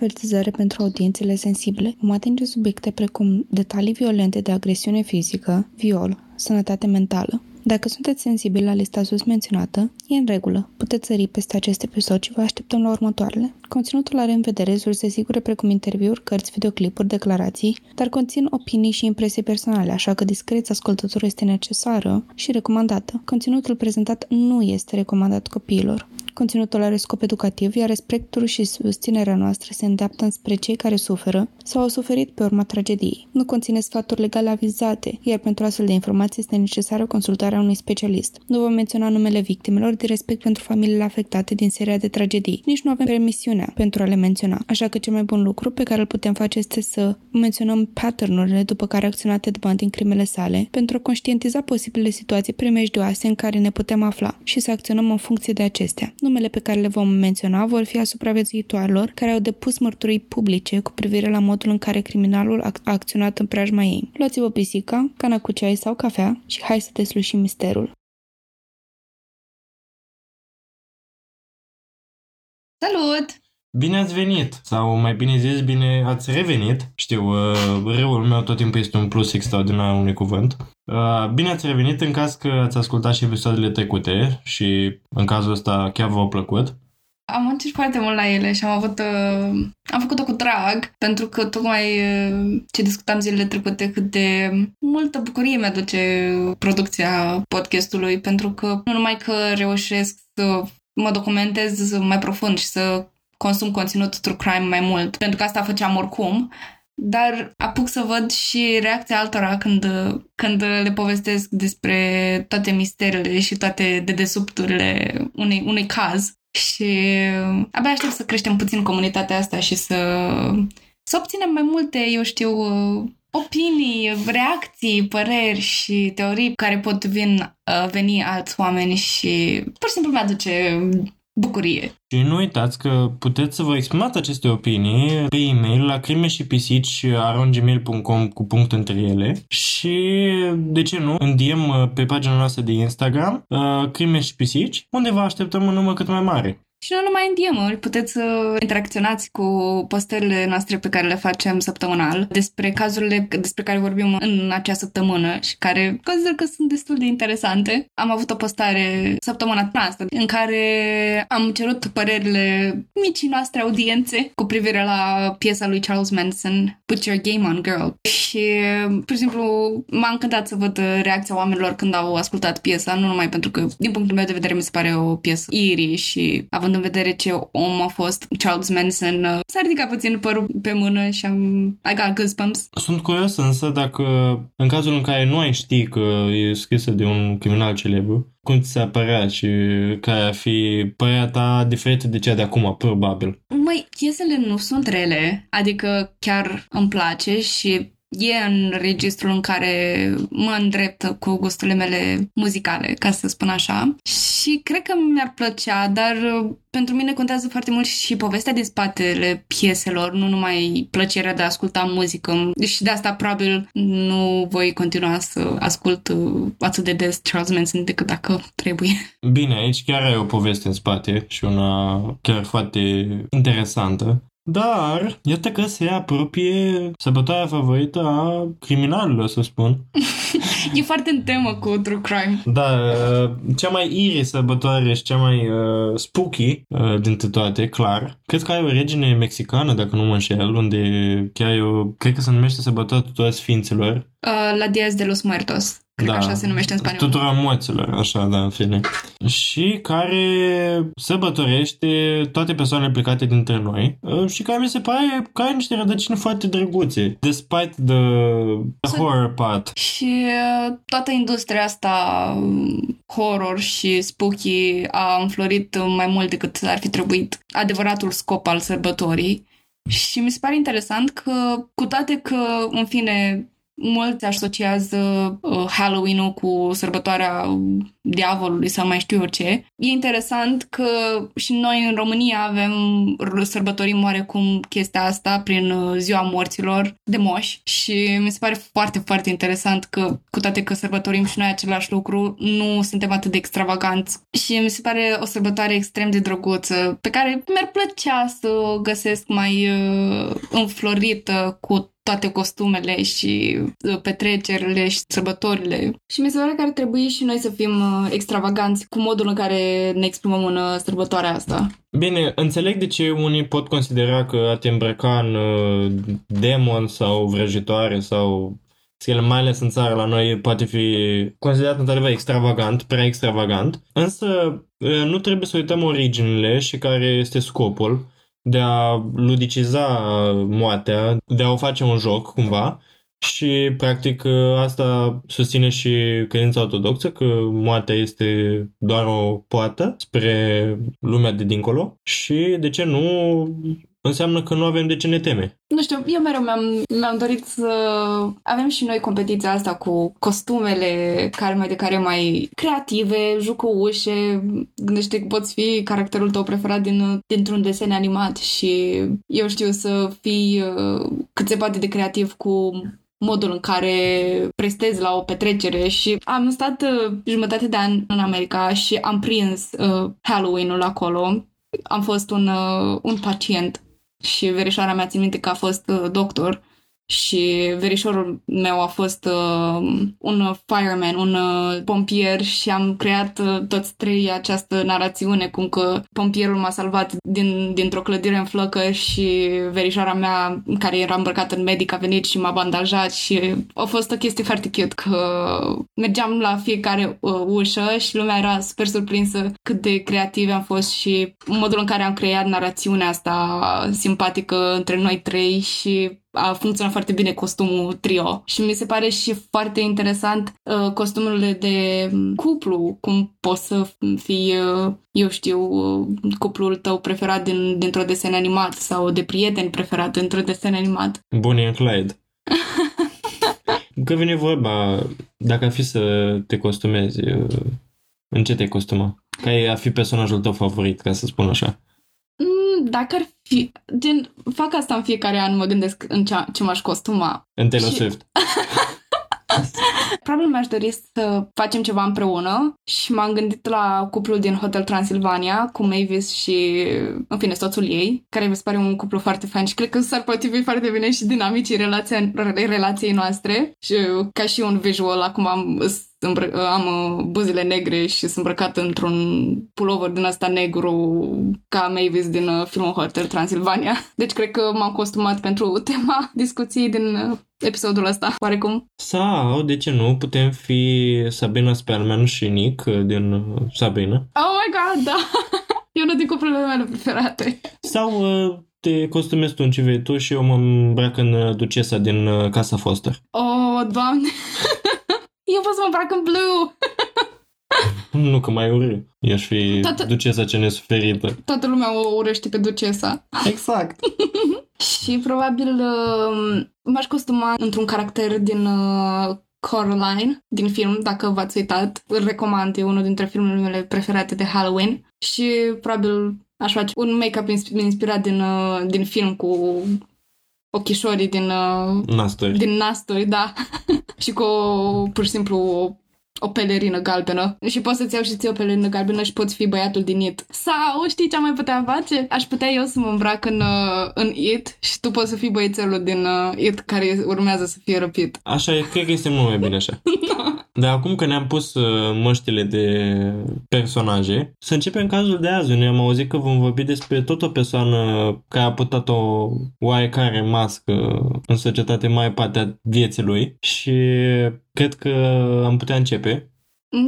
avertizare pentru audiențele sensibile. Vom atinge subiecte precum detalii violente de agresiune fizică, viol, sănătate mentală. Dacă sunteți sensibili la lista sus menționată, e în regulă. Puteți sări peste acest episod și vă așteptăm la următoarele. Conținutul are în vedere surse sigure precum interviuri, cărți, videoclipuri, declarații, dar conțin opinii și impresii personale, așa că discreția ascultătorului este necesară și recomandată. Conținutul prezentat nu este recomandat copiilor. Conținutul are scop educativ, iar respectul și susținerea noastră se îndreaptă spre cei care suferă sau au suferit pe urma tragediei. Nu conține sfaturi legale avizate, iar pentru astfel de informații este necesară consultarea unui specialist. Nu vom menționa numele victimelor de respect pentru familiile afectate din seria de tragedii. Nici nu avem permisiunea pentru a le menționa. Așa că cel mai bun lucru pe care îl putem face este să menționăm patternurile după care a acționat Ted Bundy în crimele sale, pentru a conștientiza posibile situații primejdioase în care ne putem afla și să acționăm în funcție de acestea. Numele pe care le vom menționa vor fi a supraviețuitoarelor care au depus mărturii publice cu privire la modul în care criminalul a acționat în preajma ei. Luați-vă pisica, cana cu ceai sau cafea și hai să deslușim misterul. Salut! Bine ați venit! Sau mai bine zis, bine ați revenit. Știu, uh, răul meu tot timpul este un plus extraordinar unui cuvânt. Uh, bine ați revenit în caz că ați ascultat și episoadele trecute și în cazul ăsta chiar v-au plăcut. Am muncit foarte mult la ele și am avut... Uh, am făcut-o cu drag, pentru că tocmai uh, ce discutam zilele trecute cât de multă bucurie mi-aduce producția podcastului, pentru că nu numai că reușesc să mă documentez mai profund și să consum conținut true crime mai mult, pentru că asta făceam oricum, dar apuc să văd și reacția altora când, când le povestesc despre toate misterele și toate dedesubturile unui, unui caz. Și abia aștept să creștem puțin comunitatea asta și să, să obținem mai multe, eu știu, opinii, reacții, păreri și teorii care pot vin, veni alți oameni și pur și simplu mi-aduce bucurie. Și nu uitați că puteți să vă exprimați aceste opinii pe e-mail la crime și pisici arongmail.com cu punct între ele și, de ce nu, în DM pe pagina noastră de Instagram, uh, crime și pisici, unde vă așteptăm în număr cât mai mare. Și nu numai în DM-uri, puteți să interacționați cu postările noastre pe care le facem săptămânal despre cazurile despre care vorbim în acea săptămână și care consider că sunt destul de interesante. Am avut o postare săptămâna asta în care am cerut părerile micii noastre audiențe cu privire la piesa lui Charles Manson, Put Your Game On Girl. Și, pur și simplu, m-a încântat să văd reacția oamenilor când au ascultat piesa, nu numai pentru că, din punctul meu de vedere, mi se pare o piesă irie și având având în vedere ce om a fost Charles Manson, uh, s-a ridicat puțin părul pe mână și am... I got goosebumps. Sunt curios însă dacă în cazul în care nu ai ști că e scrisă de un criminal celebru, cum ți se apărea și care ar fi părerea ta diferită de cea de acum, probabil? Măi, piesele nu sunt rele, adică chiar îmi place și e în registrul în care mă îndrept cu gusturile mele muzicale, ca să spun așa. Și cred că mi-ar plăcea, dar uh, pentru mine contează foarte mult și povestea din spatele pieselor, nu numai plăcerea de a asculta muzică. Și de asta probabil nu voi continua să ascult uh, atât de des Charles Manson decât dacă trebuie. Bine, aici chiar ai o poveste în spate și una chiar foarte interesantă. Dar, iată că se apropie sărbătoarea favorită a criminalilor, să spun. e foarte în temă cu true crime. Da, uh, cea mai iri sărbătoare și cea mai uh, spooky uh, dintre toate, clar. Cred că ai o regine mexicană, dacă nu mă înșel, unde chiar e o, cred că se numește sărbătoarea tuturor sfinților. Uh, la Diaz de los Muertos. Cred da, că așa se numește în spaniolă. Tuturor moților, așa, da, în fine. Și care sărbătorește toate persoanele plecate dintre noi uh, și care mi se pare că are niște rădăcini foarte drăguțe, despite the, the horror part. Și uh, toată industria asta um, horror și spooky a înflorit mai mult decât ar fi trebuit adevăratul scop al sărbătorii. Și mi se pare interesant că, cu toate că, în fine, mulți asociază uh, Halloween-ul cu sărbătoarea diavolului sau mai știu eu ce. E interesant că și noi în România avem sărbătorim oarecum chestia asta prin uh, ziua morților de moși și mi se pare foarte, foarte interesant că cu toate că sărbătorim și noi același lucru, nu suntem atât de extravaganți și mi se pare o sărbătoare extrem de drăguță pe care mi-ar plăcea să o găsesc mai uh, înflorită cu toate costumele și uh, petrecerile și sărbătorile. Și mi se pare că ar trebui și noi să fim uh, extravaganți cu modul în care ne exprimăm în uh, sărbătoarea asta. Bine, înțeleg de ce unii pot considera că a te îmbrăca în demon sau vrăjitoare sau ele mai ales în țară la noi poate fi considerat într-adevăr extravagant, prea extravagant, însă nu trebuie să uităm originile și care este scopul de a ludiciza moartea, de a o face un joc cumva. Și practic asta susține și credința ortodoxă că moartea este doar o poartă spre lumea de dincolo. Și de ce nu înseamnă că nu avem de ce ne teme. Nu știu, eu mereu mi-am, mi-am dorit să avem și noi competiția asta cu costumele care mai de care mai creative, jucăușe, gândește că poți fi caracterul tău preferat din, dintr-un desen animat și eu știu să fii uh, cât se poate de creativ cu modul în care prestezi la o petrecere și am stat uh, jumătate de an în America și am prins uh, Halloween-ul acolo. Am fost un, uh, un pacient și verișoara mea țin minte că a fost uh, doctor și verișorul meu a fost uh, un fireman, un uh, pompier și am creat uh, toți trei această narațiune cum că pompierul m-a salvat din, dintr-o clădire în flăcă și verișoara mea care era îmbrăcată în medic a venit și m-a bandajat și a fost o chestie foarte cute că mergeam la fiecare uh, ușă și lumea era super surprinsă cât de creativi am fost și modul în care am creat narațiunea asta simpatică între noi trei și a funcționat foarte bine costumul trio și mi se pare și foarte interesant uh, costumul de cuplu, cum poți să fii, uh, eu știu, uh, cuplul tău preferat din, dintr-o desen animat sau de prieten preferat dintr-o desen animat. Bonnie and Clyde. Că vine vorba, dacă ar fi să te costumezi, uh, în ce te costuma? Ca e a fi personajul tău favorit, ca să spun așa dacă ar fi... Gen, fac asta în fiecare an, mă gândesc în ce, ce m-aș costuma. În Taylor și... Swift. Probabil mi-aș dori să facem ceva împreună și m-am gândit la cuplul din Hotel Transilvania cu Mavis și, în fine, soțul ei, care mi se pare un cuplu foarte fain și cred că s-ar potrivi foarte bine și dinamicii relația, relației noastre și ca și un visual, acum am am uh, buzile negre și sunt îmbrăcată într-un pulover din asta negru ca Mavis din uh, filmul Hotel Transilvania. Deci cred că m-am costumat pentru tema discuției din uh, episodul ăsta, oarecum. Sau, de ce nu, putem fi Sabina Spellman și Nick din Sabina. Oh my god, da! E unul din cuplurile mele preferate. Sau te costumezi tu în ce vrei tu și eu mă îmbrac în ducesa din Casa Foster. Oh, doamne! Eu pot să mă îmbrac în blue! nu că mai urâ. Eu aș fi Toată... ducesa ce nesuferită. Toată lumea o urăște pe ducesa. Exact. și probabil uh, m-aș costuma într-un caracter din uh, Coraline, din film, dacă v-ați uitat. Îl recomand, e unul dintre filmele mele preferate de Halloween. Și probabil aș face un make-up inspirat din, uh, din film cu ochișorii din... Uh, nasturi. Din nasturi, da. și cu o, pur și simplu o o pelerină galbenă și poți să-ți iau și ție o pelerină galbenă și poți fi băiatul din It. Sau știi ce am mai putea face? Aș putea eu să mă îmbrac în, uh, în It și tu poți să fii băiețelul din uh, It care urmează să fie răpit. Așa e, cred că este mult mai bine așa. Dar acum că ne-am pus uh, măștile de personaje, să începem cazul de azi. Noi am auzit că vom vorbi despre tot o persoană care a putut o oarecare mască în societate mai parte a vieții lui și cred că am putea începe.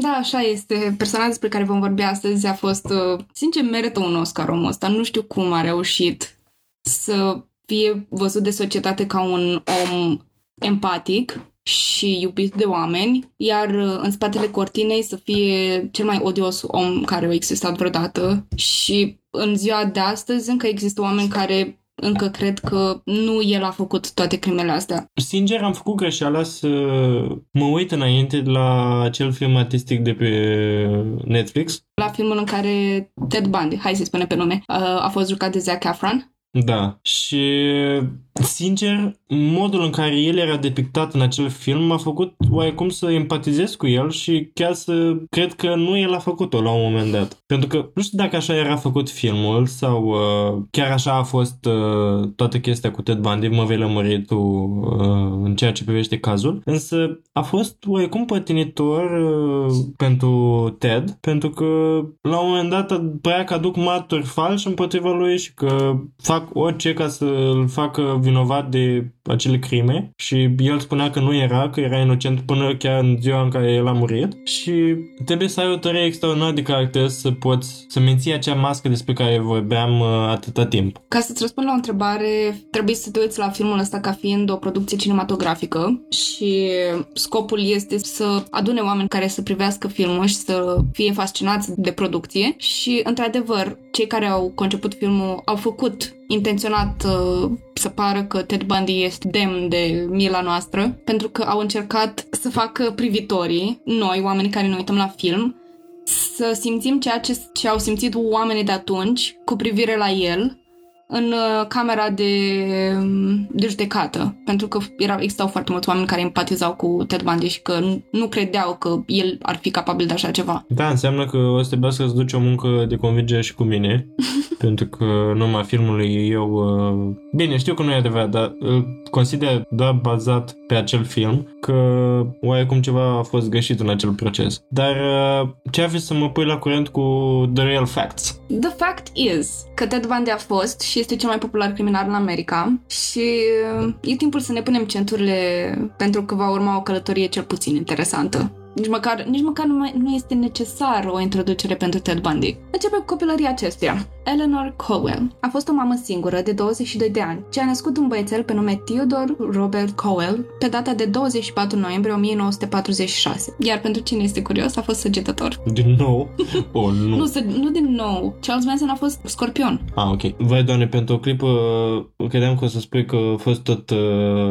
Da, așa este. Personajul despre care vom vorbi astăzi a fost, uh, sincer, merită un Oscar omul ăsta. Nu știu cum a reușit să fie văzut de societate ca un om empatic și iubit de oameni, iar uh, în spatele cortinei să fie cel mai odios om care a existat vreodată și în ziua de astăzi încă există oameni care încă cred că nu el a făcut toate crimele astea. Sincer, am făcut greșeala să mă uit înainte la acel film artistic de pe Netflix. La filmul în care Ted Bundy, hai să-i spunem pe nume, a fost jucat de Zac Efron. Da, și sincer, modul în care el era depictat în acel film m-a făcut oarecum să empatizez cu el și chiar să cred că nu el a făcut-o la un moment dat. Pentru că nu știu dacă așa era făcut filmul sau uh, chiar așa a fost uh, toată chestia cu Ted Bundy, mă vei lămuri tu uh, în ceea ce privește cazul, însă a fost oarecum pătinitor uh, pentru Ted, pentru că la un moment dat părea că aduc martori falși împotriva lui și că fac orice ca să îl facă vinovat de acele crime și el spunea că nu era, că era inocent până chiar în ziua în care el a murit și trebuie să ai o tărie extraordinar de caracter să poți să menții acea mască despre care vorbeam uh, atâta timp. Ca să-ți răspund la o întrebare, trebuie să te uiți la filmul ăsta ca fiind o producție cinematografică și scopul este să adune oameni care să privească filmul și să fie fascinați de producție și, într-adevăr, cei care au conceput filmul au făcut intenționat uh, să pară că Ted Bundy este demn de mila noastră, pentru că au încercat să facă privitorii, noi, oamenii care ne uităm la film, să simțim ceea ce, ce au simțit oamenii de atunci cu privire la el în uh, camera de, um, de judecată, pentru că erau, existau foarte mulți oameni care empatizau cu Ted Bundy și că nu, nu credeau că el ar fi capabil de așa ceva. Da, înseamnă că o să trebuiască să duci o muncă de convingere și cu mine, pentru că numai filmului eu... Uh... Bine, știu că nu e adevărat, dar îl consider doar bazat pe acel film, că oarecum ceva a fost greșit în acel proces. Dar uh, ce ar fi să mă pui la curent cu The Real Facts? The fact is că Ted Bundy a fost și este cel mai popular criminal în America și uh, e timpul să ne punem centurile pentru că va urma o călătorie cel puțin interesantă. Nici măcar, nici măcar nu, mai, nu este necesară o introducere pentru Ted Bundy. Începe cu copilăria acestuia. Eleanor Cowell a fost o mamă singură de 22 de ani, ce a născut un băiețel pe nume Theodore Robert Cowell pe data de 24 noiembrie 1946. Iar pentru cine este curios, a fost săgetător. Din nou? Oh, nu. nu, nu din nou. Charles Manson a fost scorpion. Ah, ok. Vai, doamne, pentru o clipă credeam că o să spui că a fost tot uh,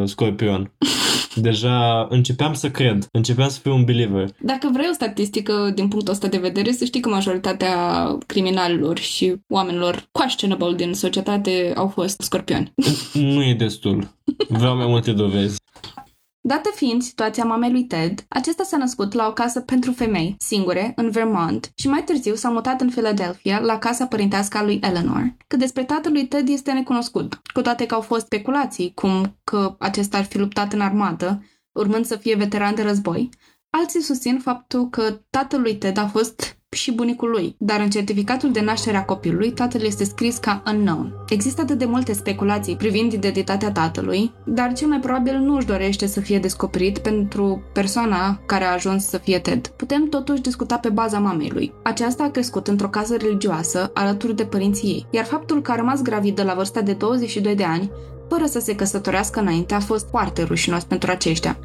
scorpion. Deja începeam să cred, începeam să fiu un believer. Dacă vrei o statistică din punctul ăsta de vedere, să știi că majoritatea criminalilor și oamenilor questionable din societate au fost scorpioni. Nu e destul. Vreau mai multe dovezi. Dată fiind situația mamei lui Ted, acesta s-a născut la o casă pentru femei, singure, în Vermont, și mai târziu s-a mutat în Philadelphia, la casa părintească a lui Eleanor. Că despre tatăl lui Ted este necunoscut, cu toate că au fost speculații, cum că acesta ar fi luptat în armată, urmând să fie veteran de război. Alții susțin faptul că tatăl lui Ted a fost și bunicul lui, dar în certificatul de naștere a copilului tatăl este scris ca unknown. Există atât de multe speculații privind identitatea tatălui, dar cel mai probabil nu își dorește să fie descoperit pentru persoana care a ajuns să fie Ted. Putem totuși discuta pe baza mamei lui. Aceasta a crescut într-o casă religioasă alături de părinții ei, iar faptul că a rămas gravidă la vârsta de 22 de ani, fără să se căsătorească înainte, a fost foarte rușinos pentru aceștia.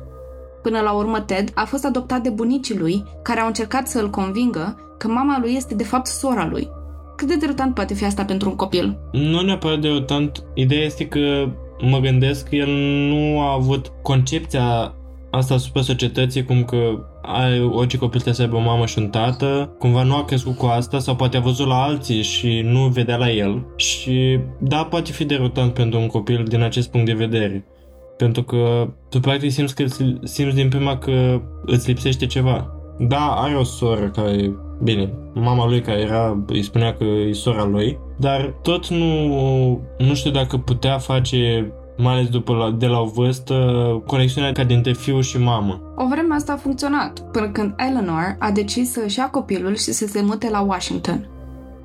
Până la urmă, Ted a fost adoptat de bunicii lui, care au încercat să îl convingă că mama lui este de fapt sora lui. Cât de derutant poate fi asta pentru un copil? Nu neapărat derutant. Ideea este că mă gândesc că el nu a avut concepția asta asupra societății, cum că ai, orice copil trebuie să aibă o mamă și un tată, cumva nu a crescut cu asta sau poate a văzut la alții și nu vedea la el și da, poate fi derutant pentru un copil din acest punct de vedere. Pentru că tu practic simți, că, simți din prima că îți lipsește ceva. Da, are o soră care, bine, mama lui care era, îi spunea că e sora lui, dar tot nu, nu știu dacă putea face mai ales după la, de la o vârstă, conexiunea ca dintre fiu și mamă. O vreme asta a funcționat, până când Eleanor a decis să-și ia copilul și să se mute la Washington.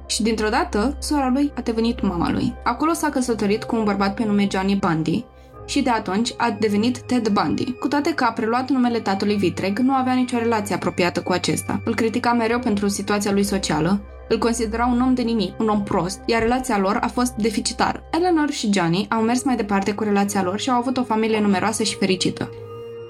Și dintr-o dată, sora lui a devenit mama lui. Acolo s-a căsătorit cu un bărbat pe nume Johnny Bundy, și de atunci a devenit Ted Bundy. Cu toate că a preluat numele tatălui vitreg, nu avea nicio relație apropiată cu acesta. Îl critica mereu pentru situația lui socială, îl considera un om de nimic, un om prost, iar relația lor a fost deficitară. Eleanor și Johnny au mers mai departe cu relația lor și au avut o familie numeroasă și fericită.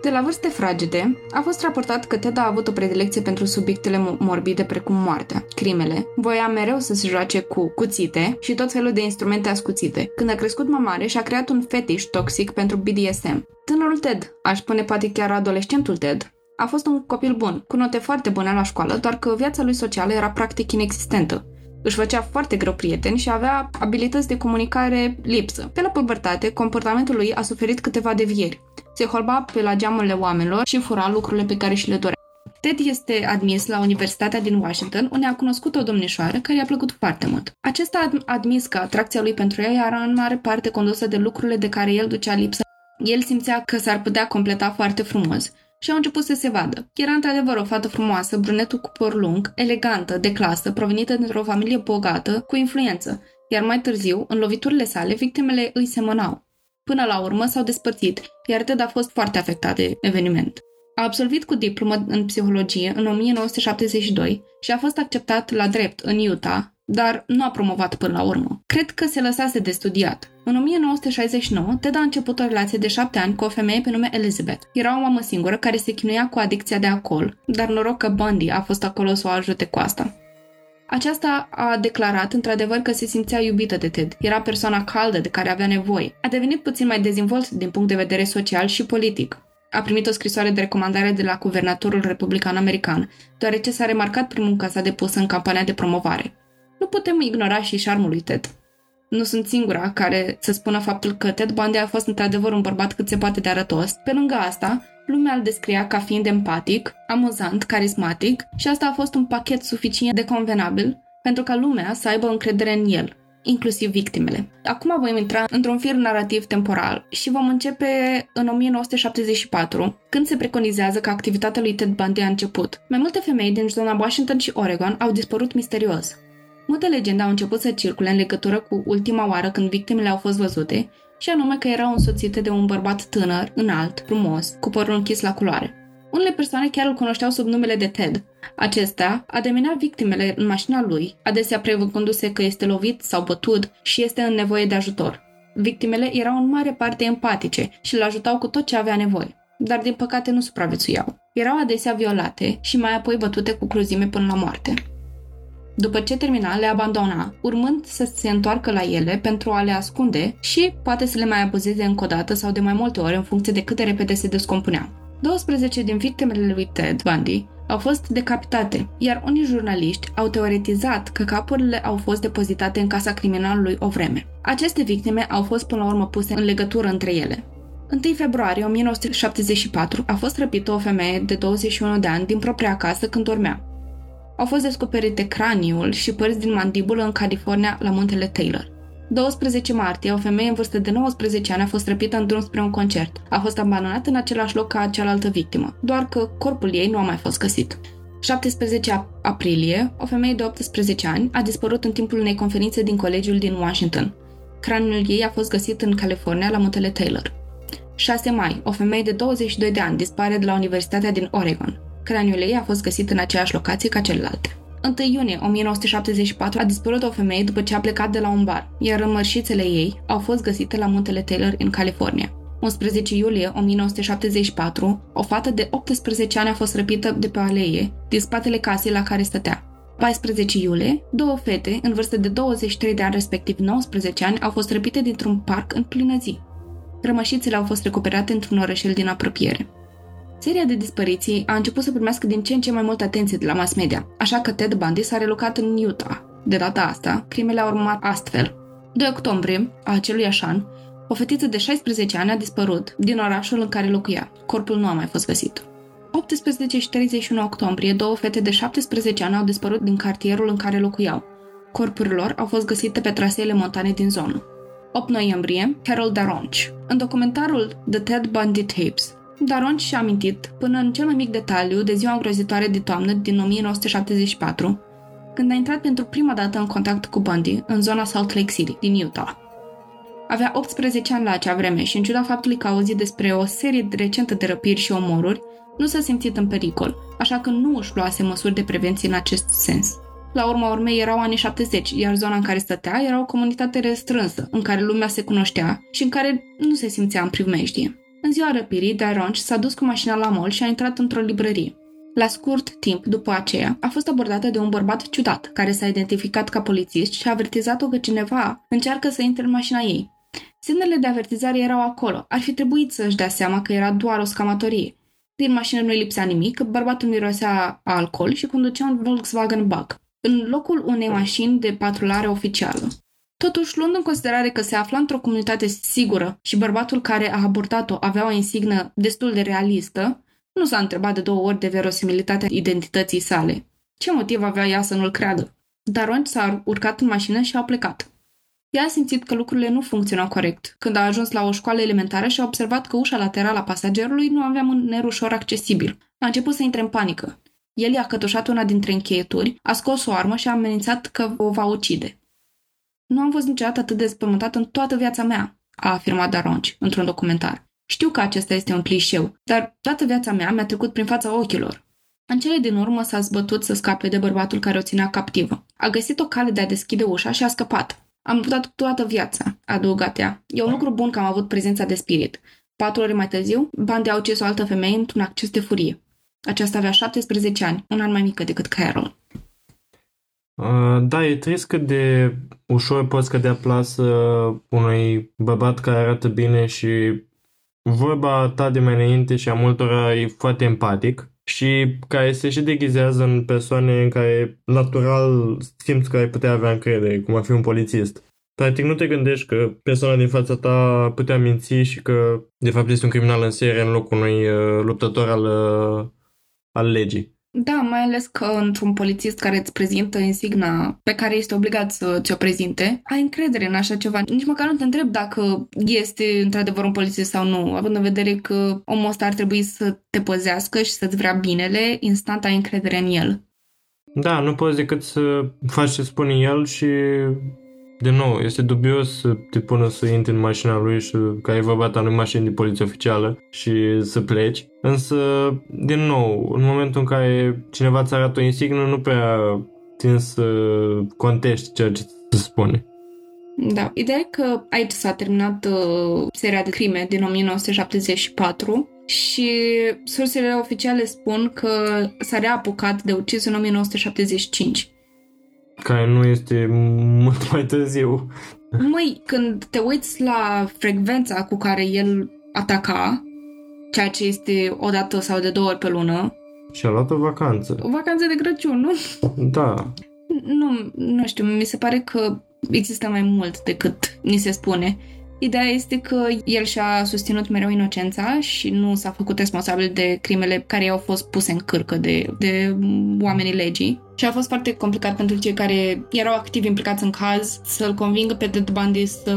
De la vârste fragede, a fost raportat că Ted a avut o predilecție pentru subiectele morbide precum moartea, crimele, voia mereu să se joace cu cuțite și tot felul de instrumente ascuțite. Când a crescut mai mare, și-a creat un fetiș toxic pentru BDSM. Tânărul Ted, aș spune poate chiar adolescentul Ted, a fost un copil bun, cu note foarte bune la școală, doar că viața lui socială era practic inexistentă. Își făcea foarte greu prieteni și avea abilități de comunicare lipsă. Pe la pubertate, comportamentul lui a suferit câteva devieri. Se holba pe la geamurile oamenilor și fura lucrurile pe care și le dorea. Ted este admis la Universitatea din Washington, unde a cunoscut o domnișoară care i-a plăcut foarte mult. Acesta a admis că atracția lui pentru ea era în mare parte condusă de lucrurile de care el ducea lipsă. El simțea că s-ar putea completa foarte frumos și au început să se vadă. Era într-adevăr o fată frumoasă, brunetul cu păr lung, elegantă, de clasă, provenită dintr-o familie bogată, cu influență, iar mai târziu, în loviturile sale, victimele îi semănau. Până la urmă s-au despărțit, iar Ted a fost foarte afectat de eveniment. A absolvit cu diplomă în psihologie în 1972 și a fost acceptat la drept în Utah, dar nu a promovat până la urmă. Cred că se lăsase de studiat. În 1969, Ted a început o relație de șapte ani cu o femeie pe nume Elizabeth. Era o mamă singură care se chinuia cu adicția de alcool, dar noroc că Bundy a fost acolo să o ajute cu asta. Aceasta a declarat într-adevăr că se simțea iubită de Ted. Era persoana caldă de care avea nevoie. A devenit puțin mai dezvolt din punct de vedere social și politic. A primit o scrisoare de recomandare de la guvernatorul republican american, deoarece s-a remarcat prin munca sa depusă în campania de promovare. Nu putem ignora și șarmul lui Ted. Nu sunt singura care să spună faptul că Ted Bundy a fost într-adevăr un bărbat cât se poate de arătos. Pe lângă asta, lumea îl descria ca fiind empatic, amuzant, carismatic și asta a fost un pachet suficient de convenabil pentru ca lumea să aibă încredere în el, inclusiv victimele. Acum vom intra într-un fir narrativ temporal și vom începe în 1974, când se preconizează că activitatea lui Ted Bundy a început. Mai multe femei din zona Washington și Oregon au dispărut misterios. Multe legende au început să circule în legătură cu ultima oară când victimele au fost văzute, și anume că erau însoțite de un bărbat tânăr, înalt, frumos, cu părul închis la culoare. Unele persoane chiar îl cunoșteau sub numele de Ted. Acesta ademenea victimele în mașina lui, adesea prevăcându-se că este lovit sau bătut și este în nevoie de ajutor. Victimele erau în mare parte empatice și îl ajutau cu tot ce avea nevoie, dar din păcate nu supraviețuiau. Erau adesea violate și mai apoi bătute cu cruzime până la moarte. După ce termina, le abandona, urmând să se întoarcă la ele pentru a le ascunde și poate să le mai abuzeze încă o dată sau de mai multe ori în funcție de cât de repede se descompuneau. 12 din victimele lui Ted Bundy au fost decapitate, iar unii jurnaliști au teoretizat că capurile au fost depozitate în casa criminalului o vreme. Aceste victime au fost până la urmă puse în legătură între ele. 1 februarie 1974 a fost răpită o femeie de 21 de ani din propria casă când dormea au fost descoperite craniul și părți din mandibulă în California, la muntele Taylor. 12 martie, o femeie în vârstă de 19 ani a fost răpită în drum spre un concert. A fost abandonată în același loc ca cealaltă victimă, doar că corpul ei nu a mai fost găsit. 17 aprilie, o femeie de 18 ani a dispărut în timpul unei conferințe din colegiul din Washington. Craniul ei a fost găsit în California, la muntele Taylor. 6 mai, o femeie de 22 de ani dispare de la Universitatea din Oregon. Craniul ei a fost găsit în aceeași locație ca celelalte. 1 iunie 1974 a dispărut o femeie după ce a plecat de la un bar, iar rămărșițele ei au fost găsite la muntele Taylor în California. 11 iulie 1974, o fată de 18 ani a fost răpită de pe o alee din spatele casei la care stătea. 14 iulie, două fete, în vârstă de 23 de ani, respectiv 19 ani, au fost răpite dintr-un parc în plină zi. Rămășițele au fost recuperate într-un orășel din apropiere. Seria de dispariții a început să primească din ce în ce mai multă atenție de la mass media, așa că Ted Bundy s-a relocat în Utah. De data asta, crimele au urmat astfel. 2 octombrie, a acelui an, o fetiță de 16 ani a dispărut din orașul în care locuia. Corpul nu a mai fost găsit. 18 și 31 octombrie, două fete de 17 ani au dispărut din cartierul în care locuiau. Corpurile lor au fost găsite pe traseele montane din zonă. 8 noiembrie, Carol Daronch. În documentarul The Ted Bundy Tapes, Daron și-a amintit, până în cel mai mic detaliu, de ziua îngrozitoare de toamnă din 1974, când a intrat pentru prima dată în contact cu Bundy în zona Salt Lake City, din Utah. Avea 18 ani la acea vreme și, în ciuda faptului că a auzit despre o serie recentă de răpiri și omoruri, nu s-a simțit în pericol, așa că nu își luase măsuri de prevenție în acest sens. La urma urmei erau anii 70, iar zona în care stătea era o comunitate restrânsă, în care lumea se cunoștea și în care nu se simțea în primejdie. În În ziua răpirii, Daronch s-a dus cu mașina la mall și a intrat într-o librărie. La scurt timp după aceea, a fost abordată de un bărbat ciudat, care s-a identificat ca polițist și a avertizat-o că cineva încearcă să intre în mașina ei. Semnele de avertizare erau acolo. Ar fi trebuit să-și dea seama că era doar o scamatorie. Din mașină nu-i lipsea nimic, bărbatul mirosea alcool și conducea un Volkswagen Bug, în locul unei mașini de patrulare oficială. Totuși, luând în considerare că se afla într-o comunitate sigură și bărbatul care a abordat-o avea o insignă destul de realistă, nu s-a întrebat de două ori de verosimilitatea identității sale. Ce motiv avea ea să nu-l creadă? Daron s-a urcat în mașină și a plecat. Ea a simțit că lucrurile nu funcționau corect. Când a ajuns la o școală elementară și a observat că ușa laterală a pasagerului nu avea un ner ușor accesibil. A început să intre în panică. El i-a cătușat una dintre încheieturi, a scos o armă și a amenințat că o va ucide. Nu am fost niciodată atât de spământat în toată viața mea, a afirmat Daronci într-un documentar. Știu că acesta este un clișeu, dar toată viața mea mi-a trecut prin fața ochilor. În cele din urmă s-a zbătut să scape de bărbatul care o ținea captivă. A găsit o cale de a deschide ușa și a scăpat. Am luptat toată viața, a adăugat ea. E un lucru bun că am avut prezența de spirit. Patru ore mai târziu, Bandi a ucis o altă femeie într-un acces de furie. Aceasta avea 17 ani, un an mai mică decât Carol. Uh, da, e trist cât de ușor poți cădea plasă unui bărbat care arată bine și vorba ta de mai înainte și a multora e foarte empatic și care se și deghizează în persoane în care natural simți că ai putea avea încredere, cum ar fi un polițist. Practic nu te gândești că persoana din fața ta putea minți și că de fapt este un criminal în serie în locul unui uh, luptător al, uh, al legii. Da, mai ales că într-un polițist care îți prezintă insigna pe care este obligat să ți-o prezinte, ai încredere în așa ceva. Nici măcar nu te întreb dacă este într-adevăr un polițist sau nu, având în vedere că omul ăsta ar trebui să te păzească și să-ți vrea binele, instant ai încredere în el. Da, nu poți decât să faci ce spune el și din nou, este dubios să te pună să intri în mașina lui și că ai vorba ta în mașină de poliție oficială și să pleci. Însă, din nou, în momentul în care cineva îți arată o insignă, nu prea țin să contești ceea ce se spune. Da, ideea e că aici s-a terminat uh, seria de crime din 1974 și sursele oficiale spun că s-a reapucat de ucis în 1975 care nu este mult mai târziu. Măi, când te uiți la frecvența cu care el ataca, ceea ce este o dată sau de două ori pe lună... Și a luat o vacanță. O vacanță de Crăciun, nu? Da. Nu, nu știu, mi se pare că există mai mult decât ni se spune. Ideea este că el și-a susținut mereu inocența și nu s-a făcut responsabil de crimele care i-au fost puse în cârcă de, de oamenii legii. Și a fost foarte complicat pentru cei care erau activi implicați în caz să-l convingă pe Ted Bundy să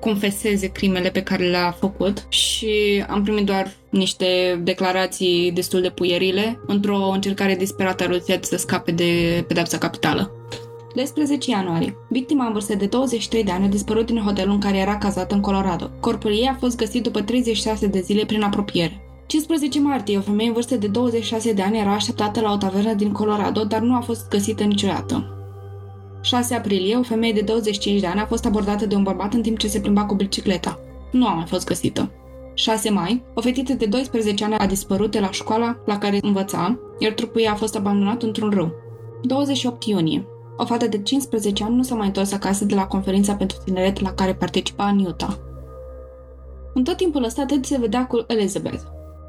confeseze crimele pe care le-a făcut și am primit doar niște declarații destul de puierile într-o încercare disperată a lui Ted să scape de pedepsa capitală. 12 ianuarie. Victima în vârstă de 23 de ani a dispărut din hotelul în care era cazată în Colorado. Corpul ei a fost găsit după 36 de zile prin apropiere. 15 martie, o femeie în vârstă de 26 de ani era așteptată la o tavernă din Colorado, dar nu a fost găsită niciodată. 6 aprilie, o femeie de 25 de ani a fost abordată de un bărbat în timp ce se plimba cu bicicleta. Nu a mai fost găsită. 6 mai, o fetiță de 12 ani a dispărut de la școala la care învăța, iar trupul ei a fost abandonat într-un râu. 28 iunie, o fată de 15 ani nu s-a mai întors acasă de la conferința pentru tineret la care participa în Utah. În tot timpul ăsta, Ted se vedea cu Elizabeth.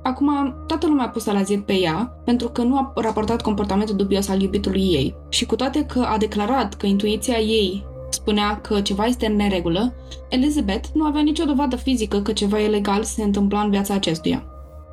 Acum, toată lumea a pus la zi pe ea pentru că nu a raportat comportamentul dubios al iubitului ei. Și cu toate că a declarat că intuiția ei spunea că ceva este în neregulă, Elizabeth nu avea nicio dovadă fizică că ceva ilegal se întâmpla în viața acestuia.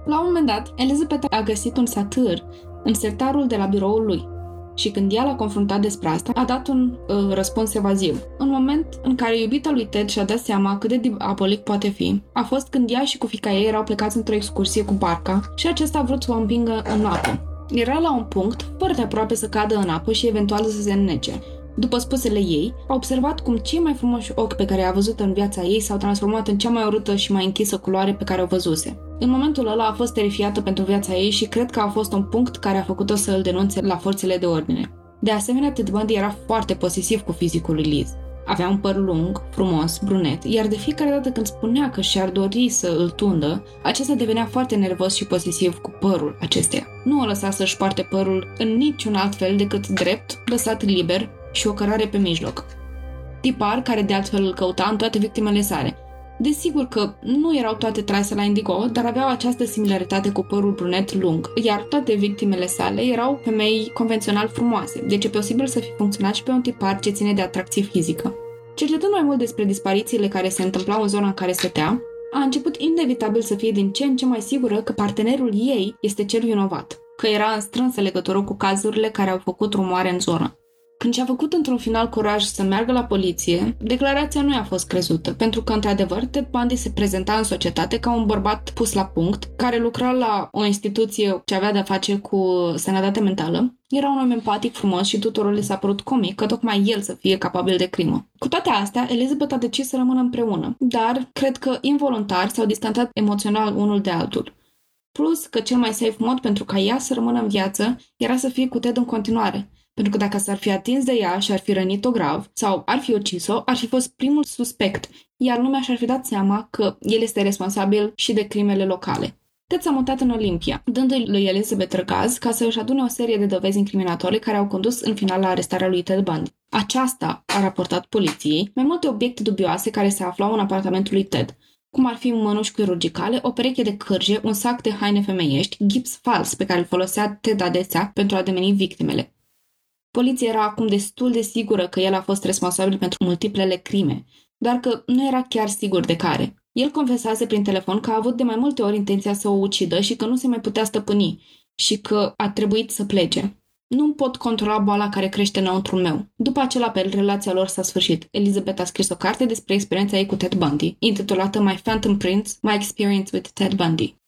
La un moment dat, Elizabeth a găsit un satâr în sertarul de la biroul lui și când ea l-a confruntat despre asta, a dat un uh, răspuns evaziv. În moment în care iubita lui Ted și-a dat seama cât de diabolic poate fi, a fost când ea și cu fica ei erau plecați într-o excursie cu barca și acesta a vrut să o împingă în apă. Era la un punct foarte aproape să cadă în apă și eventual să se înnece, după spusele ei, a observat cum cei mai frumoși ochi pe care i-a văzut în viața ei s-au transformat în cea mai urâtă și mai închisă culoare pe care o văzuse. În momentul ăla a fost terifiată pentru viața ei și cred că a fost un punct care a făcut-o să îl denunțe la forțele de ordine. De asemenea, Ted Bundy era foarte posesiv cu fizicul lui Liz. Avea un păr lung, frumos, brunet, iar de fiecare dată când spunea că și-ar dori să îl tundă, acesta devenea foarte nervos și posesiv cu părul acesteia. Nu o lăsa să-și parte părul în niciun alt fel decât drept, lăsat liber și o cărare pe mijloc. Tipar care de altfel îl căuta în toate victimele sale, Desigur că nu erau toate trase la Indigo, dar aveau această similaritate cu părul brunet lung, iar toate victimele sale erau femei convențional frumoase, deci e posibil să fi funcționat și pe un tipar ce ține de atracție fizică. Cercetând mai mult despre disparițiile care se întâmplau în zona în care stătea, a început inevitabil să fie din ce în ce mai sigură că partenerul ei este cel vinovat, că era în strânsă legătură cu cazurile care au făcut rumoare în zonă. Când și-a făcut într-un final curaj să meargă la poliție, declarația nu i-a fost crezută, pentru că, într-adevăr, Ted Bundy se prezenta în societate ca un bărbat pus la punct, care lucra la o instituție ce avea de-a face cu sănătate mentală, era un om empatic, frumos și tuturor li s-a părut comic că tocmai el să fie capabil de crimă. Cu toate astea, Elizabeth a decis să rămână împreună, dar cred că involuntar s-au distanțat emoțional unul de altul. Plus că cel mai safe mod pentru ca ea să rămână în viață era să fie cu Ted în continuare, pentru că dacă s-ar fi atins de ea și ar fi rănit-o grav sau ar fi ucis-o, ar fi fost primul suspect, iar lumea și-ar fi dat seama că el este responsabil și de crimele locale. Ted s-a mutat în Olimpia, dându-i lui Elizabeth răgaz ca să își adune o serie de dovezi incriminatorii care au condus în final la arestarea lui Ted Bundy. Aceasta a raportat poliției mai multe obiecte dubioase care se aflau în apartamentul lui Ted, cum ar fi mănuși chirurgicale, o pereche de cârje, un sac de haine femeiești, gips fals pe care îl folosea Ted adesea pentru a demeni victimele. Poliția era acum destul de sigură că el a fost responsabil pentru multiplele crime, doar că nu era chiar sigur de care. El confesase prin telefon că a avut de mai multe ori intenția să o ucidă și că nu se mai putea stăpâni și că a trebuit să plece. Nu pot controla boala care crește înăuntru meu. După acel apel, relația lor s-a sfârșit. Elizabeth a scris o carte despre experiența ei cu Ted Bundy, intitulată My Phantom Prince, My Experience with Ted Bundy.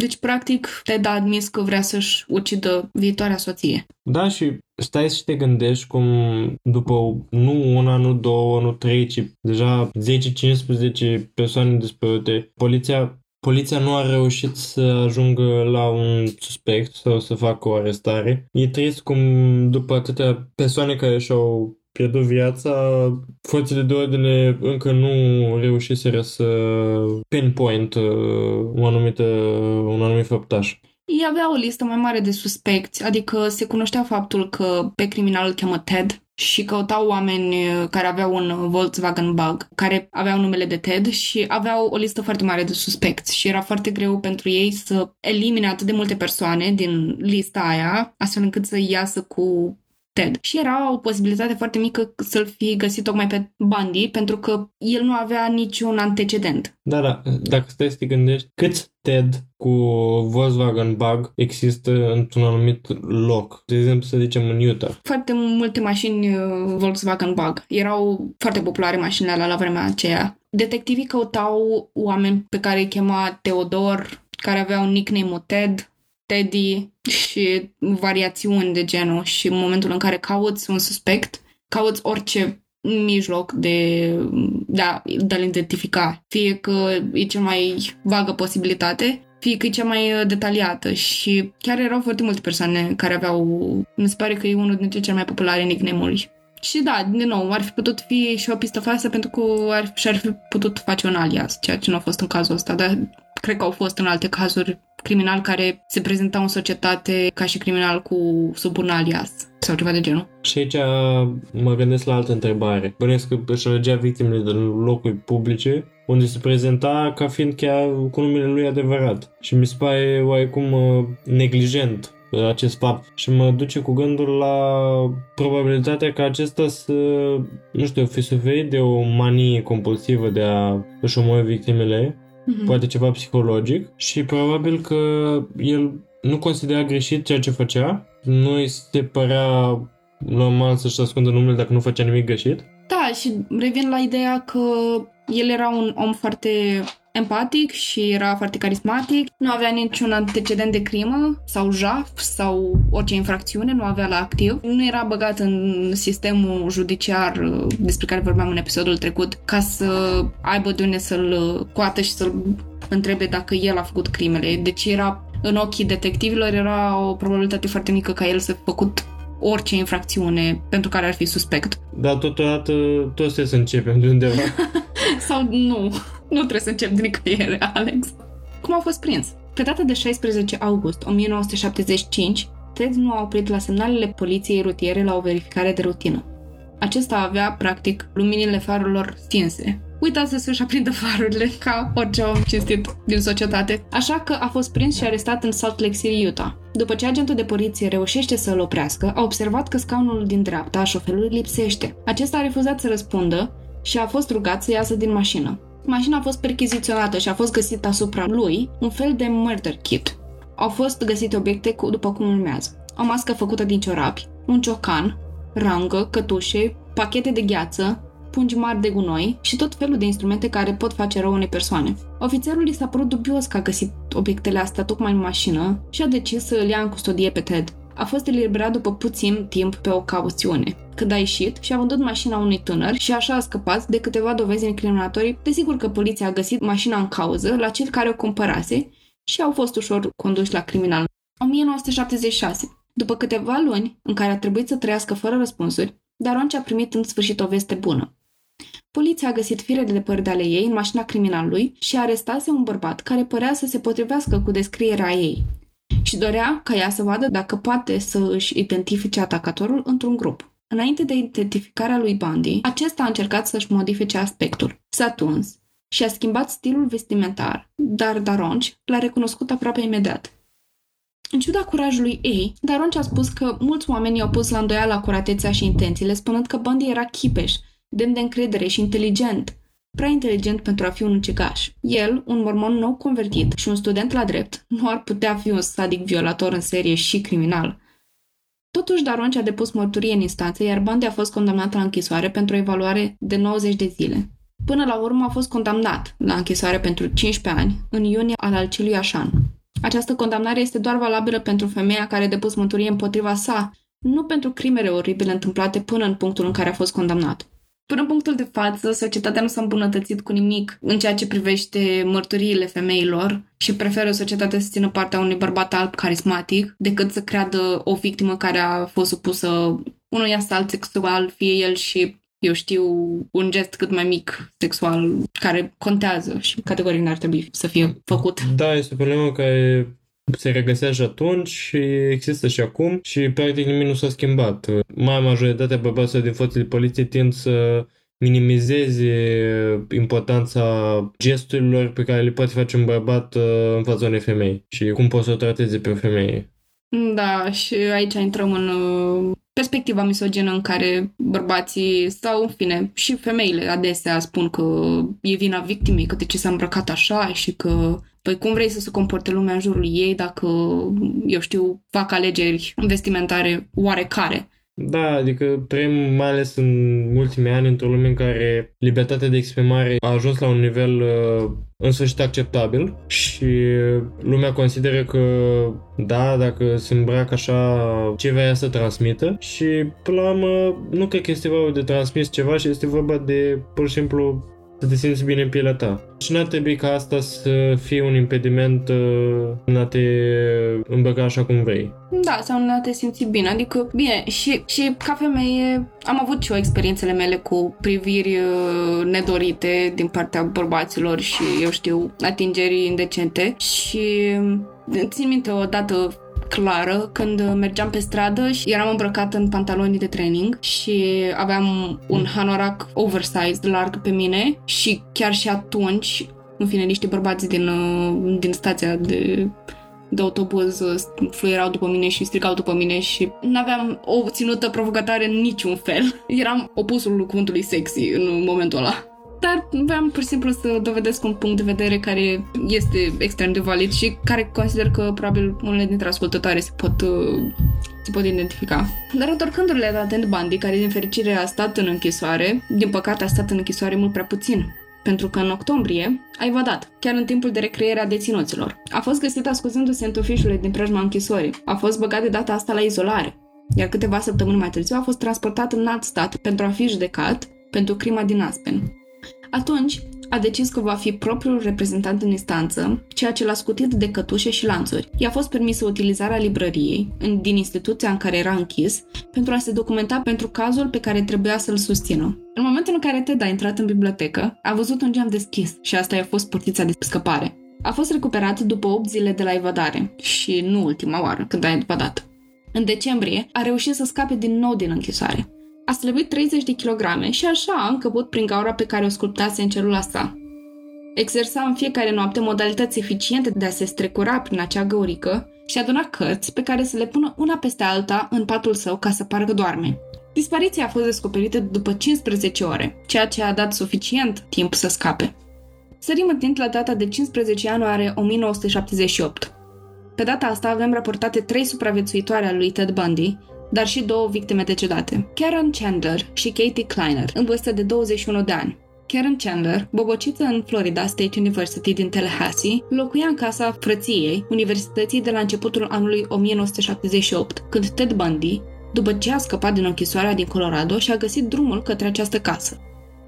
Deci, practic, Ted a admis că vrea să-și ucidă viitoarea soție. Da, și stai și te gândești cum după nu una, nu două, nu trei, ci deja 10-15 persoane dispărute, poliția Poliția nu a reușit să ajungă la un suspect sau să facă o arestare. E trist cum după atâtea persoane care și-au pierdut viața, forțele de ordine încă nu reușiseră să pinpoint uh, un anumit, un anumit făptaș. Ei avea o listă mai mare de suspecți, adică se cunoștea faptul că pe criminal îl cheamă Ted și căutau oameni uh, care aveau un Volkswagen Bug, care aveau numele de Ted și aveau o listă foarte mare de suspecți și era foarte greu pentru ei să elimine atât de multe persoane din lista aia, astfel încât să iasă cu Ted. Și era o posibilitate foarte mică să-l fi găsit tocmai pe Bundy, pentru că el nu avea niciun antecedent. Da, da, dacă stai să te gândești, câți TED cu Volkswagen Bug există într-un anumit loc. De exemplu, să zicem în Utah. Foarte multe mașini uh, Volkswagen Bug. Erau foarte populare mașinile alea la vremea aceea. Detectivii căutau oameni pe care îi chema Teodor, care aveau nickname-ul Ted, Teddy și variațiuni de genul și în momentul în care cauți un suspect, cauți orice mijloc de, de, a, de a-l identifica. Fie că e cea mai vagă posibilitate, fie că e cea mai uh, detaliată și chiar erau foarte multe persoane care aveau, mi se pare că e unul dintre cele mai populare nickname-uri. Și da, din nou, ar fi putut fi și o pistă falsă pentru că ar, și-ar fi putut face un alias, ceea ce nu a fost în cazul ăsta, dar cred că au fost în alte cazuri criminal care se prezentau în societate ca și criminal cu sub un alias sau ceva de genul. Și aici mă gândesc la altă întrebare. Bănesc că își alegea victimele din locuri publice unde se prezenta ca fiind chiar cu numele lui adevărat. Și mi se pare oarecum uh, neglijent acest fapt și mă duce cu gândul la probabilitatea ca acesta să, nu știu, fi suferit de o manie compulsivă de a își omori victimele mm-hmm. poate ceva psihologic și probabil că el nu considera greșit ceea ce făcea, nu îi se părea normal să-și ascundă numele dacă nu făcea nimic greșit. Da, și revin la ideea că el era un om foarte empatic și era foarte carismatic, nu avea niciun antecedent de crimă sau jaf sau orice infracțiune, nu avea la activ, nu era băgat în sistemul judiciar uh, despre care vorbeam în episodul trecut ca să aibă de unde să-l coată și să-l întrebe dacă el a făcut crimele. Deci era în ochii detectivilor era o probabilitate foarte mică ca el să fi făcut orice infracțiune pentru care ar fi suspect. Dar totodată tot trebuie să începem de undeva. Sau nu, nu trebuie să încep de nicăieri, Alex. Cum a fost prins? Pe data de 16 august 1975, Ted nu a oprit la semnalele poliției rutiere la o verificare de rutină. Acesta avea, practic, luminile farurilor stinse. Uita să-și aprindă farurile ca orice om cinstit din societate. Așa că a fost prins și arestat în Salt Lake City, Utah. După ce agentul de poliție reușește să-l oprească, a observat că scaunul din dreapta a șoferului lipsește. Acesta a refuzat să răspundă și a fost rugat să iasă din mașină. Mașina a fost perchiziționată și a fost găsit asupra lui un fel de murder kit. Au fost găsite obiecte cu, după cum urmează. O mască făcută din ciorapi, un ciocan, rangă, cătușe, pachete de gheață, pungi mari de gunoi și tot felul de instrumente care pot face rău unei persoane. Ofițerul i s-a părut dubios că a găsit obiectele astea tocmai în mașină și a decis să îl ia în custodie pe Ted. A fost eliberat după puțin timp pe o cauțiune. Când a ieșit și a vândut mașina unui tânăr și așa a scăpat de câteva dovezi incriminatorii, desigur că poliția a găsit mașina în cauză la cel care o cumpărase și au fost ușor conduși la criminal. 1976. După câteva luni în care a trebuit să trăiască fără răspunsuri, Daronci a primit în sfârșit o veste bună. Poliția a găsit fire de păr de ale ei în mașina criminalului și arestase un bărbat care părea să se potrivească cu descrierea ei și dorea ca ea să vadă dacă poate să își identifice atacatorul într-un grup. Înainte de identificarea lui Bundy, acesta a încercat să-și modifice aspectul. S-a tuns și a schimbat stilul vestimentar, dar Daronci l-a recunoscut aproape imediat. În ciuda curajului ei, Daronci a spus că mulți oameni i-au pus la îndoială acuratețea și intențiile, spunând că Bundy era chipeș, demn de încredere și inteligent, prea inteligent pentru a fi un ucigaș. El, un mormon nou convertit și un student la drept, nu ar putea fi un sadic violator în serie și criminal. Totuși, Daronci a depus mărturie în instanță, iar Bundy a fost condamnat la închisoare pentru o evaluare de 90 de zile. Până la urmă a fost condamnat la închisoare pentru 15 ani, în iunie al al ciluiaș an. Această condamnare este doar valabilă pentru femeia care a depus mânturie împotriva sa, nu pentru crimele oribile întâmplate până în punctul în care a fost condamnat. Până în punctul de față, societatea nu s-a îmbunătățit cu nimic în ceea ce privește mărturiile femeilor și preferă societatea să țină partea unui bărbat alb carismatic decât să creadă o victimă care a fost supusă unui asalt sexual, fie el și eu știu, un gest cât mai mic sexual care contează și categoric n-ar trebui să fie făcut. Da, este o problemă care se regăsea și atunci și există și acum și practic nimic nu s-a schimbat. Mai majoritatea bărbaților din forțele poliției tind să minimizeze importanța gesturilor pe care le poate face un bărbat uh, în fața unei femei și cum poate să o trateze pe o femeie. Da, și aici intrăm în uh, perspectiva misogenă în care bărbații sau, în fine, și femeile adesea spun că e vina victimei, că de ce s-a îmbrăcat așa și că Păi cum vrei să se comporte lumea în jurul ei dacă, eu știu, fac alegeri vestimentare oarecare? Da, adică trăim mai ales în ultimii ani într-o lume în care libertatea de exprimare a ajuns la un nivel uh, în sfârșit acceptabil și lumea consideră că da, dacă se îmbracă așa, ce vrea să transmită și până la urmă nu cred că este vorba de transmis ceva și este vorba de pur și simplu să te simți bine în pielea ta. Și nu ar trebui ca asta să fie un impediment uh, în a te îmbrăca așa cum vrei. Da, sau în a te simți bine. Adică, bine, și, și ca femeie am avut și eu experiențele mele cu priviri uh, nedorite din partea bărbaților și, eu știu, atingeri indecente și țin minte o dată clară când mergeam pe stradă și eram îmbrăcată în pantaloni de training și aveam un hanorac oversized larg pe mine și chiar și atunci, în fine, niște bărbați din, uh, din stația de de autobuz uh, fluierau după mine și strigau după mine și nu aveam o ținută provocatoare în niciun fel. Eram opusul cuvântului sexy în momentul ăla dar vreau pur și simplu să dovedesc un punct de vedere care este extrem de valid și care consider că probabil unele dintre ascultătoare se pot, uh, se pot identifica. Dar întorcându-le la Ted Bundy, care din fericire a stat în închisoare, din păcate a stat în închisoare mult prea puțin, pentru că în octombrie a evadat, chiar în timpul de recreere a deținuților. A fost găsit ascuzându-se în tufișurile din preajma închisorii. A fost băgat de data asta la izolare, iar câteva săptămâni mai târziu a fost transportat în alt stat pentru a fi judecat pentru crima din Aspen. Atunci, a decis că va fi propriul reprezentant în instanță, ceea ce l-a scutit de cătușe și lanțuri. I-a fost permisă utilizarea librăriei din instituția în care era închis pentru a se documenta pentru cazul pe care trebuia să-l susțină. În momentul în care Ted a intrat în bibliotecă, a văzut un geam deschis și asta i-a fost portița de scăpare. A fost recuperat după 8 zile de la evadare și nu ultima oară când a evadat. În decembrie, a reușit să scape din nou din închisoare. A slăbit 30 de kilograme și așa a încăput prin gaura pe care o sculptase în celula sa. Exersa în fiecare noapte modalități eficiente de a se strecura prin acea găurică și aduna cărți pe care să le pună una peste alta în patul său ca să pară doarme. Dispariția a fost descoperită după 15 ore, ceea ce a dat suficient timp să scape. Sărim în timp la data de 15 ianuarie 1978. Pe data asta avem raportate trei supraviețuitoare ale lui Ted Bundy, dar și două victime decedate, Karen Chandler și Katie Kleiner, în vârstă de 21 de ani. Karen Chandler, bobocită în Florida State University din Tallahassee, locuia în casa frăției universității de la începutul anului 1978, când Ted Bundy, după ce a scăpat din închisoarea din Colorado, și-a găsit drumul către această casă.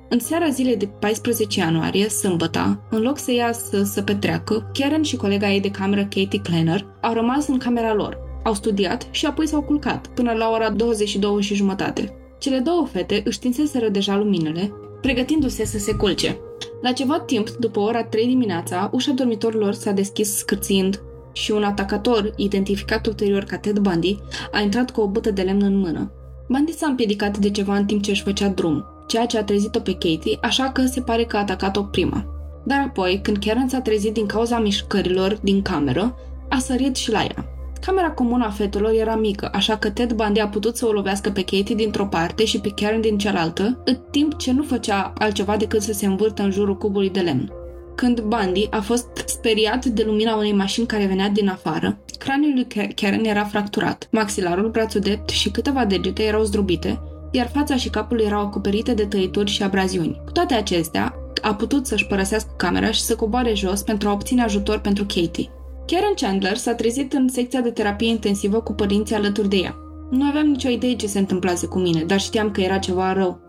În seara zilei de 14 ianuarie, sâmbătă, în loc să iasă să petreacă, Karen și colega ei de cameră Katie Kleiner au rămas în camera lor, au studiat și apoi s-au culcat, până la ora 22 și jumătate. Cele două fete își tinseseră deja luminile, pregătindu-se să se culce. La ceva timp, după ora 3 dimineața, ușa dormitorilor s-a deschis scârțind și un atacator, identificat ulterior ca Ted Bundy, a intrat cu o bută de lemn în mână. Bundy s-a împiedicat de ceva în timp ce își făcea drum, ceea ce a trezit-o pe Katie, așa că se pare că a atacat-o prima. Dar apoi, când Karen s-a trezit din cauza mișcărilor din cameră, a sărit și la ea. Camera comună a fetelor era mică, așa că Ted Bundy a putut să o lovească pe Katie dintr-o parte și pe Karen din cealaltă, în timp ce nu făcea altceva decât să se învârtă în jurul cubului de lemn. Când Bundy a fost speriat de lumina unei mașini care venea din afară, craniul lui Karen era fracturat, maxilarul, brațul drept și câteva degete erau zdrobite, iar fața și capul erau acoperite de tăituri și abraziuni. Cu toate acestea, a putut să-și părăsească camera și să coboare jos pentru a obține ajutor pentru Katie. Karen Chandler s-a trezit în secția de terapie intensivă cu părinții alături de ea. Nu aveam nicio idee ce se întâmplase cu mine, dar știam că era ceva rău.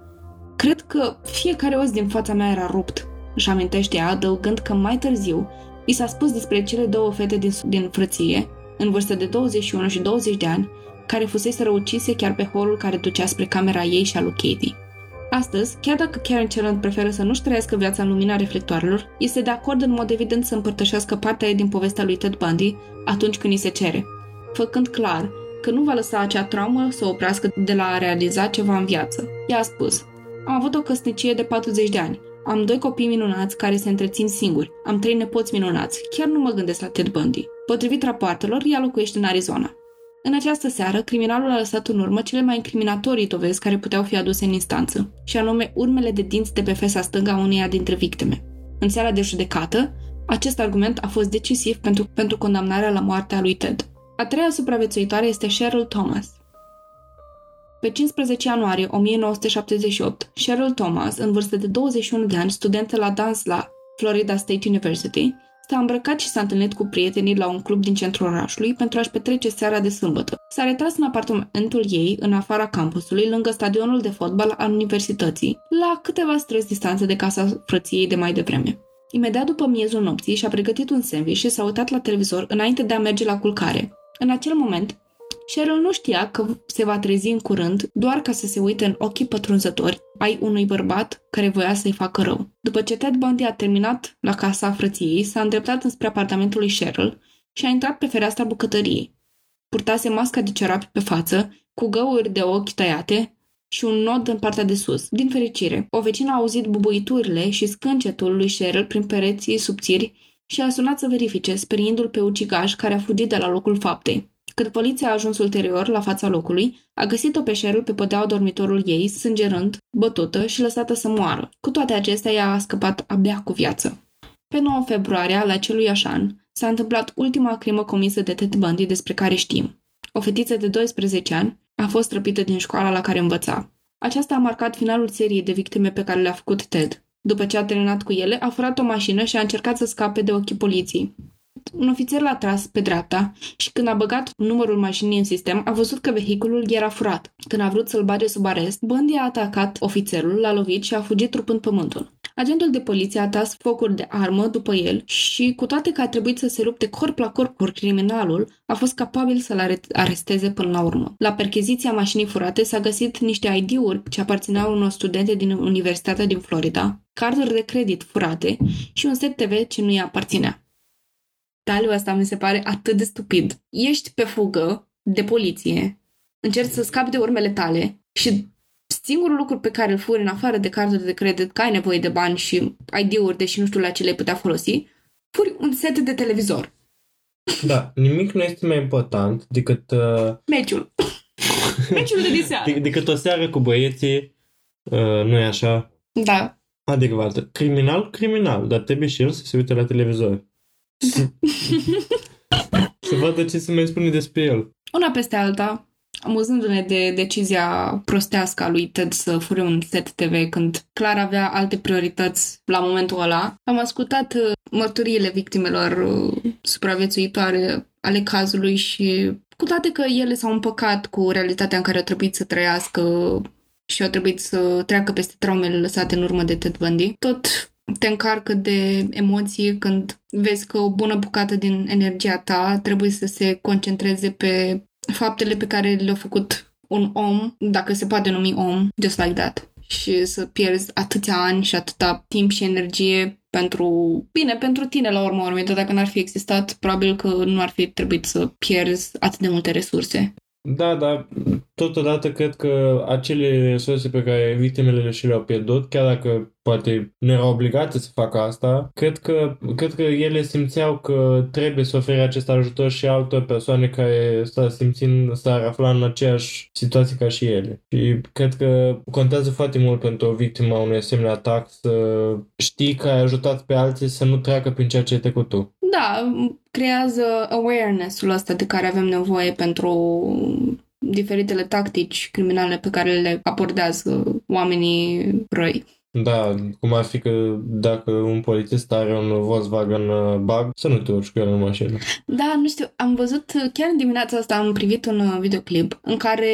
Cred că fiecare os din fața mea era rupt, își amintește ea, adăugând că mai târziu i s-a spus despre cele două fete din, din frăție, în vârstă de 21 și 20 de ani, care fusese răucise chiar pe holul care ducea spre camera ei și a lui Katie. Astăzi, chiar dacă Karen Chandler preferă să nu-și trăiască viața în lumina reflectoarelor, este de acord în mod evident să împărtășească partea ei din povestea lui Ted Bundy atunci când îi se cere, făcând clar că nu va lăsa acea traumă să o oprească de la a realiza ceva în viață. Ea a spus, am avut o căsnicie de 40 de ani. Am doi copii minunați care se întrețin singuri. Am trei nepoți minunați. Chiar nu mă gândesc la Ted Bundy. Potrivit rapoartelor, ea locuiește în Arizona. În această seară, criminalul a lăsat în urmă cele mai incriminatorii dovezi care puteau fi aduse în instanță, și anume urmele de dinți de pe fesa stângă a uneia dintre victime. În seara de judecată, acest argument a fost decisiv pentru, pentru condamnarea la moartea lui Ted. A treia supraviețuitoare este Cheryl Thomas. Pe 15 ianuarie 1978, Cheryl Thomas, în vârstă de 21 de ani, studentă la dans la Florida State University, S-a îmbrăcat și s-a întâlnit cu prietenii la un club din centrul orașului pentru a-și petrece seara de sâmbătă. S-a retras în apartamentul ei, în afara campusului, lângă stadionul de fotbal al universității, la câteva străzi distanță de casa frăției de mai devreme. Imediat după miezul nopții și-a pregătit un sandwich și s-a uitat la televizor înainte de a merge la culcare. În acel moment, Cheryl nu știa că se va trezi în curând doar ca să se uite în ochii pătrunzători ai unui bărbat care voia să-i facă rău. După ce Ted Bundy a terminat la casa frăției, s-a îndreptat înspre apartamentul lui Cheryl și a intrat pe fereastra bucătăriei. Purtase masca de cerapi pe față, cu găuri de ochi tăiate și un nod în partea de sus. Din fericire, o vecină a auzit bubuiturile și scâncetul lui Cheryl prin pereții subțiri și a sunat să verifice, speriindu-l pe ucigaș care a fugit de la locul faptei. Când poliția a ajuns ulterior la fața locului, a găsit-o pe Cheryl pe podeaua dormitorul ei, sângerând, bătută și lăsată să moară. Cu toate acestea, ea a scăpat abia cu viață. Pe 9 februarie, la celui an, s-a întâmplat ultima crimă comisă de Ted Bundy despre care știm. O fetiță de 12 ani a fost răpită din școala la care învăța. Aceasta a marcat finalul seriei de victime pe care le-a făcut Ted. După ce a terminat cu ele, a furat o mașină și a încercat să scape de ochii poliției. Un ofițer l-a tras pe dreapta și când a băgat numărul mașinii în sistem, a văzut că vehiculul era furat. Când a vrut să-l bage sub arest, Bundy a atacat ofițerul, l-a lovit și a fugit trupând pământul. Agentul de poliție a tras focuri de armă după el și, cu toate că a trebuit să se lupte corp la corp cu criminalul, a fost capabil să-l aresteze până la urmă. La percheziția mașinii furate s-a găsit niște ID-uri ce aparțineau unor studente din Universitatea din Florida, carduri de credit furate și un set TV ce nu i aparținea. Detaliul ăsta mi se pare atât de stupid. Ești pe fugă de poliție, încerci să scapi de urmele tale și singurul lucru pe care îl furi în afară de cardul de credit, că ai nevoie de bani și ID-uri, deși nu știu la ce le putea folosi, furi un set de televizor. Da, nimic nu este mai important decât... Uh... Meciul. Meciul de diseară. De- decât o seară cu băieții, uh, nu e așa? Da. Adecvată. Criminal, criminal, dar trebuie și el să se uite la televizor. Să, să vadă ce se mai spune despre el. Una peste alta, amuzându-ne de decizia prostească a lui Ted să fure un set TV când clar avea alte priorități la momentul ăla, am ascultat uh, mărturiile victimelor uh, supraviețuitoare ale cazului și cu toate că ele s-au împăcat cu realitatea în care au trebuit să trăiască și au trebuit să treacă peste traumele lăsate în urmă de Ted Bundy, tot te încarcă de emoții când vezi că o bună bucată din energia ta trebuie să se concentreze pe faptele pe care le-a făcut un om, dacă se poate numi om, just like that. Și să pierzi atâția ani și atâta timp și energie pentru, bine, pentru tine la urmă urmă, dacă n-ar fi existat, probabil că nu ar fi trebuit să pierzi atât de multe resurse. Da, dar totodată cred că acele resurse pe care victimele și le-au pierdut, chiar dacă poate nu erau obligate să facă asta, cred că, cred că ele simțeau că trebuie să ofere acest ajutor și altor persoane care s-ar simțind, s-ar afla în aceeași situație ca și ele. Și cred că contează foarte mult pentru o victimă a unui asemenea atac să știi că ai ajutat pe alții să nu treacă prin ceea ce ai trecut tu. Da, creează awareness-ul ăsta de care avem nevoie pentru diferitele tactici criminale pe care le abordează oamenii răi. Da, cum ar fi că dacă un polițist are un Volkswagen uh, bug, să nu te urci cu el în mașină. Da, nu știu, am văzut, chiar în dimineața asta am privit un uh, videoclip în care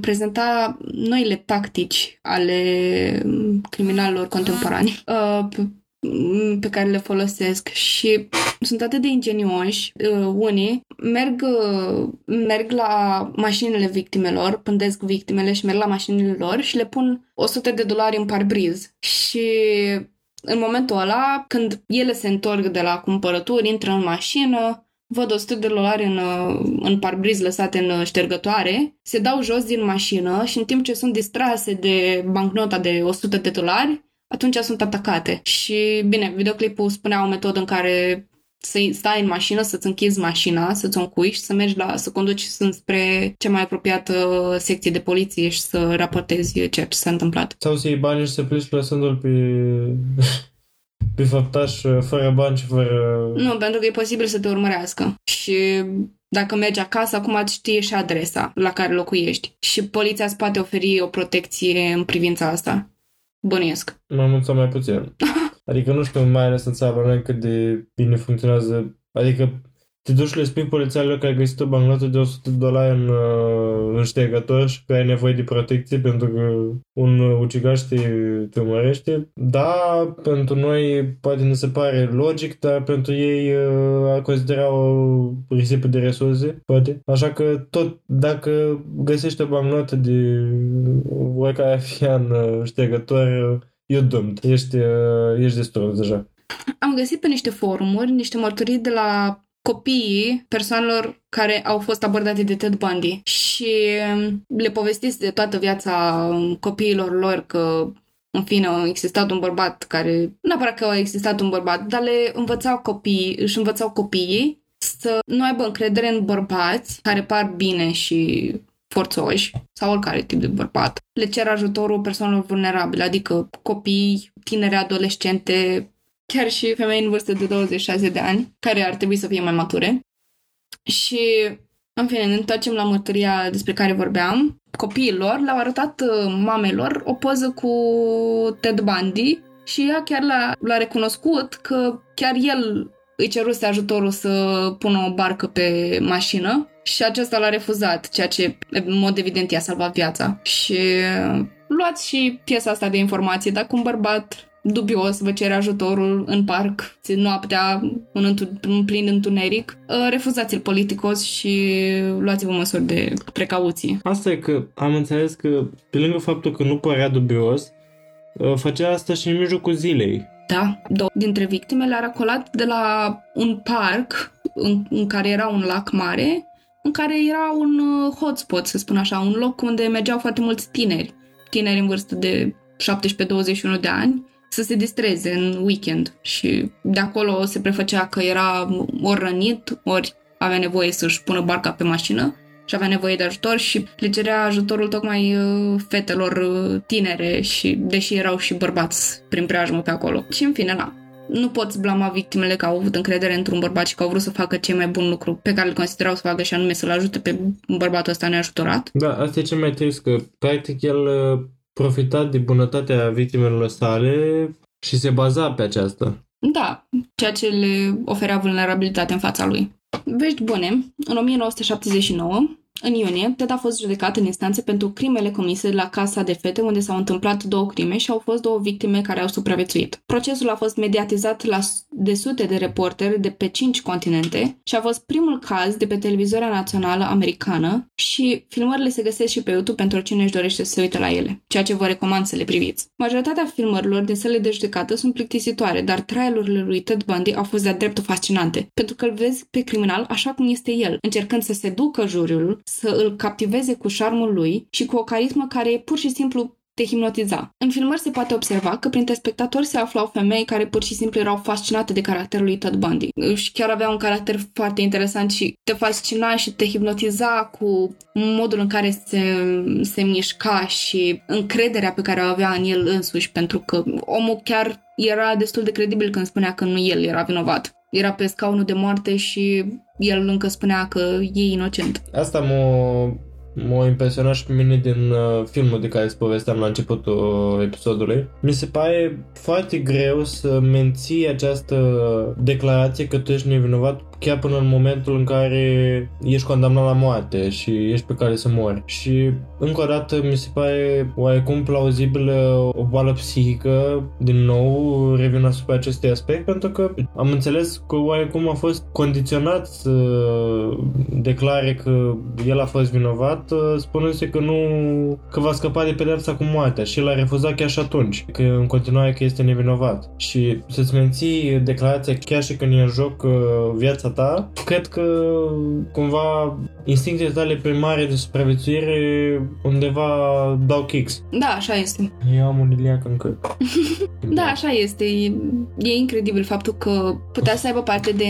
prezenta noile tactici ale um, criminalilor contemporani. Uh, pe care le folosesc și sunt atât de ingenioși, uh, unii merg, uh, merg la mașinile victimelor, pândesc victimele și merg la mașinile lor și le pun 100 de dolari în parbriz și în momentul ăla, când ele se întorc de la cumpărături, intră în mașină, văd 100 de dolari în, în parbriz lăsate în ștergătoare, se dau jos din mașină și în timp ce sunt distrase de bancnota de 100 de dolari, atunci sunt atacate. Și, bine, videoclipul spunea o metodă în care să stai în mașină, să-ți închizi mașina, să-ți o încui și să mergi la, să conduci spre cea mai apropiată secție de poliție și să raportezi ceea ce s-a întâmplat. Sau să iei bani și să pleci lăsându-l pe, pe făptaș fără bani și fără... Nu, pentru că e posibil să te urmărească. Și dacă mergi acasă, acum știe și adresa la care locuiești. Și poliția îți poate oferi o protecție în privința asta. Bănuiesc. Mai mult sau mai puțin. Adică nu știu, mai ales în țara noi cât de bine funcționează. Adică te duci le spui polițialilor că ai găsit o bancnotă de 100 de dolari în, uh, în ștergător și că ai nevoie de protecție pentru că un ucigaș te, te urmărește. Da, pentru noi poate ne se pare logic, dar pentru ei uh, ar considera o risipă de resurse, poate. Așa că tot dacă găsești o bancnotă de oricare fi în uh, ștergător, eu dâmt. Ești, uh, ești destul deja. Am găsit pe niște forumuri niște mărturii de la copiii persoanelor care au fost abordate de Ted Bundy și um, le povestiți de toată viața copiilor lor că în fine, a existat un bărbat care, nu neapărat că a existat un bărbat, dar le învățau copiii, își învățau copiii să nu aibă încredere în bărbați care par bine și forțoși sau oricare tip de bărbat. Le cer ajutorul persoanelor vulnerabile, adică copii, tinere, adolescente, chiar și femei în vârstă de 26 de ani, care ar trebui să fie mai mature. Și, în fine, ne întoarcem la mărturia despre care vorbeam. Copiilor le-au arătat uh, mamelor o poză cu Ted Bundy și ea chiar l-a, l-a recunoscut că chiar el îi ceruse ajutorul să pună o barcă pe mașină și acesta l-a refuzat, ceea ce în mod evident i-a salvat viața. Și luați și piesa asta de informație. Dacă un bărbat dubios, vă cere ajutorul în parc, noaptea, în, întu- în plin întuneric, uh, refuzați-l politicos și luați-vă măsuri de precauție. Asta e că am înțeles că, pe lângă faptul că nu părea dubios, uh, făcea asta și în mijlocul zilei. Da, două dintre victime le-a racolat de la un parc în, în care era un lac mare, în care era un uh, hotspot, să spun așa, un loc unde mergeau foarte mulți tineri, tineri în vârstă de 17-21 de ani, să se distreze în weekend și de acolo se prefăcea că era ori rănit, ori avea nevoie să-și pună barca pe mașină și avea nevoie de ajutor și le cerea ajutorul tocmai uh, fetelor uh, tinere și deși erau și bărbați prin preajmă pe acolo. Și în fine, na, nu poți blama victimele că au avut încredere într-un bărbat și că au vrut să facă cel mai bun lucru pe care îl considerau să facă și anume să-l ajute pe bărbatul ăsta neajutorat. Da, asta e cel mai trist, că practic el uh, profita de bunătatea victimelor sale și se baza pe aceasta. Da, ceea ce le oferea vulnerabilitate în fața lui. Vești bune, în 1979, în iunie, Ted a fost judecat în instanțe pentru crimele comise la casa de fete unde s-au întâmplat două crime și au fost două victime care au supraviețuit. Procesul a fost mediatizat la de sute de reporteri de pe cinci continente și a fost primul caz de pe televizoarea națională americană și filmările se găsesc și pe YouTube pentru cine își dorește să se uite la ele, ceea ce vă recomand să le priviți. Majoritatea filmărilor din sălile de judecată sunt plictisitoare, dar trailurile lui Ted Bundy au fost de-a dreptul fascinante, pentru că îl vezi pe criminal așa cum este el, încercând să seducă juriul, să îl captiveze cu șarmul lui și cu o carismă care e pur și simplu te hipnotiza. În filmări se poate observa că printre spectatori se aflau femei care pur și simplu erau fascinate de caracterul lui Ted Bundy. Și chiar avea un caracter foarte interesant și te fascina și te hipnotiza cu modul în care se, se mișca și încrederea pe care o avea în el însuși, pentru că omul chiar era destul de credibil când spunea că nu el era vinovat. Era pe scaunul de moarte și el încă spunea că e inocent. Asta m-a, m-a impresionat și pe mine din uh, filmul de care îți povesteam la începutul episodului. Mi se pare foarte greu să menții această declarație că tu ești nevinovat chiar până în momentul în care ești condamnat la moarte și ești pe care să mori. Și încă o dată mi se pare oarecum plauzibilă o boală psihică, din nou revin asupra acestui aspect, pentru că am înțeles că oarecum a fost condiționat să declare că el a fost vinovat, spunându-se că nu că va scăpa de pedeapsa cu moartea și el a refuzat chiar și atunci, că în continuare că este nevinovat. Și să-ți menții declarația chiar și când e în joc uh, viața ta, cred că cumva instinctele tale primare de supraviețuire undeva dau kicks. Da, așa este. Eu am un iliac în cât. Da, așa este. E, e incredibil faptul că putea să aibă parte de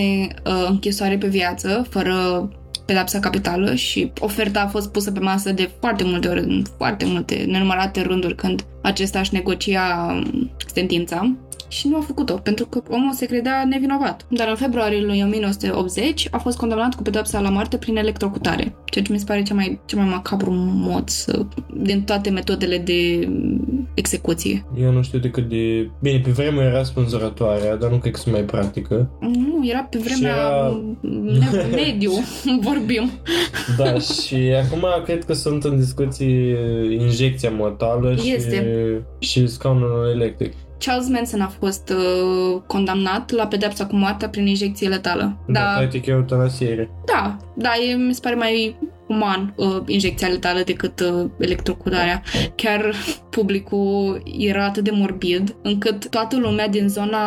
uh, închisoare pe viață, fără pedapsa capitală și oferta a fost pusă pe masă de foarte multe ori, în foarte multe, nenumărate rânduri când acesta își negocia um, sentința și nu a făcut-o, pentru că omul se credea nevinovat. Dar în februarie lui 1980 a fost condamnat cu pedepsa la moarte prin electrocutare, ceea ce mi se pare cel mai, cel mai macabru mod să, din toate metodele de execuție. Eu nu știu decât de... Bine, pe vremea era spânzurătoarea, dar nu cred că se mai practică. Nu, era pe vremea era... mediu, vorbim. Da, și acum cred că sunt în discuții injecția mortală și, Este. și scaunul electric. Charles Manson a fost uh, condamnat la pedepsa cu moartea prin injecție letală. Da, practic e eutanasiere. Da, da, e, mi se pare mai uman uh, injecția letală decât uh, electrocutarea. Chiar publicul era atât de morbid încât toată lumea din zona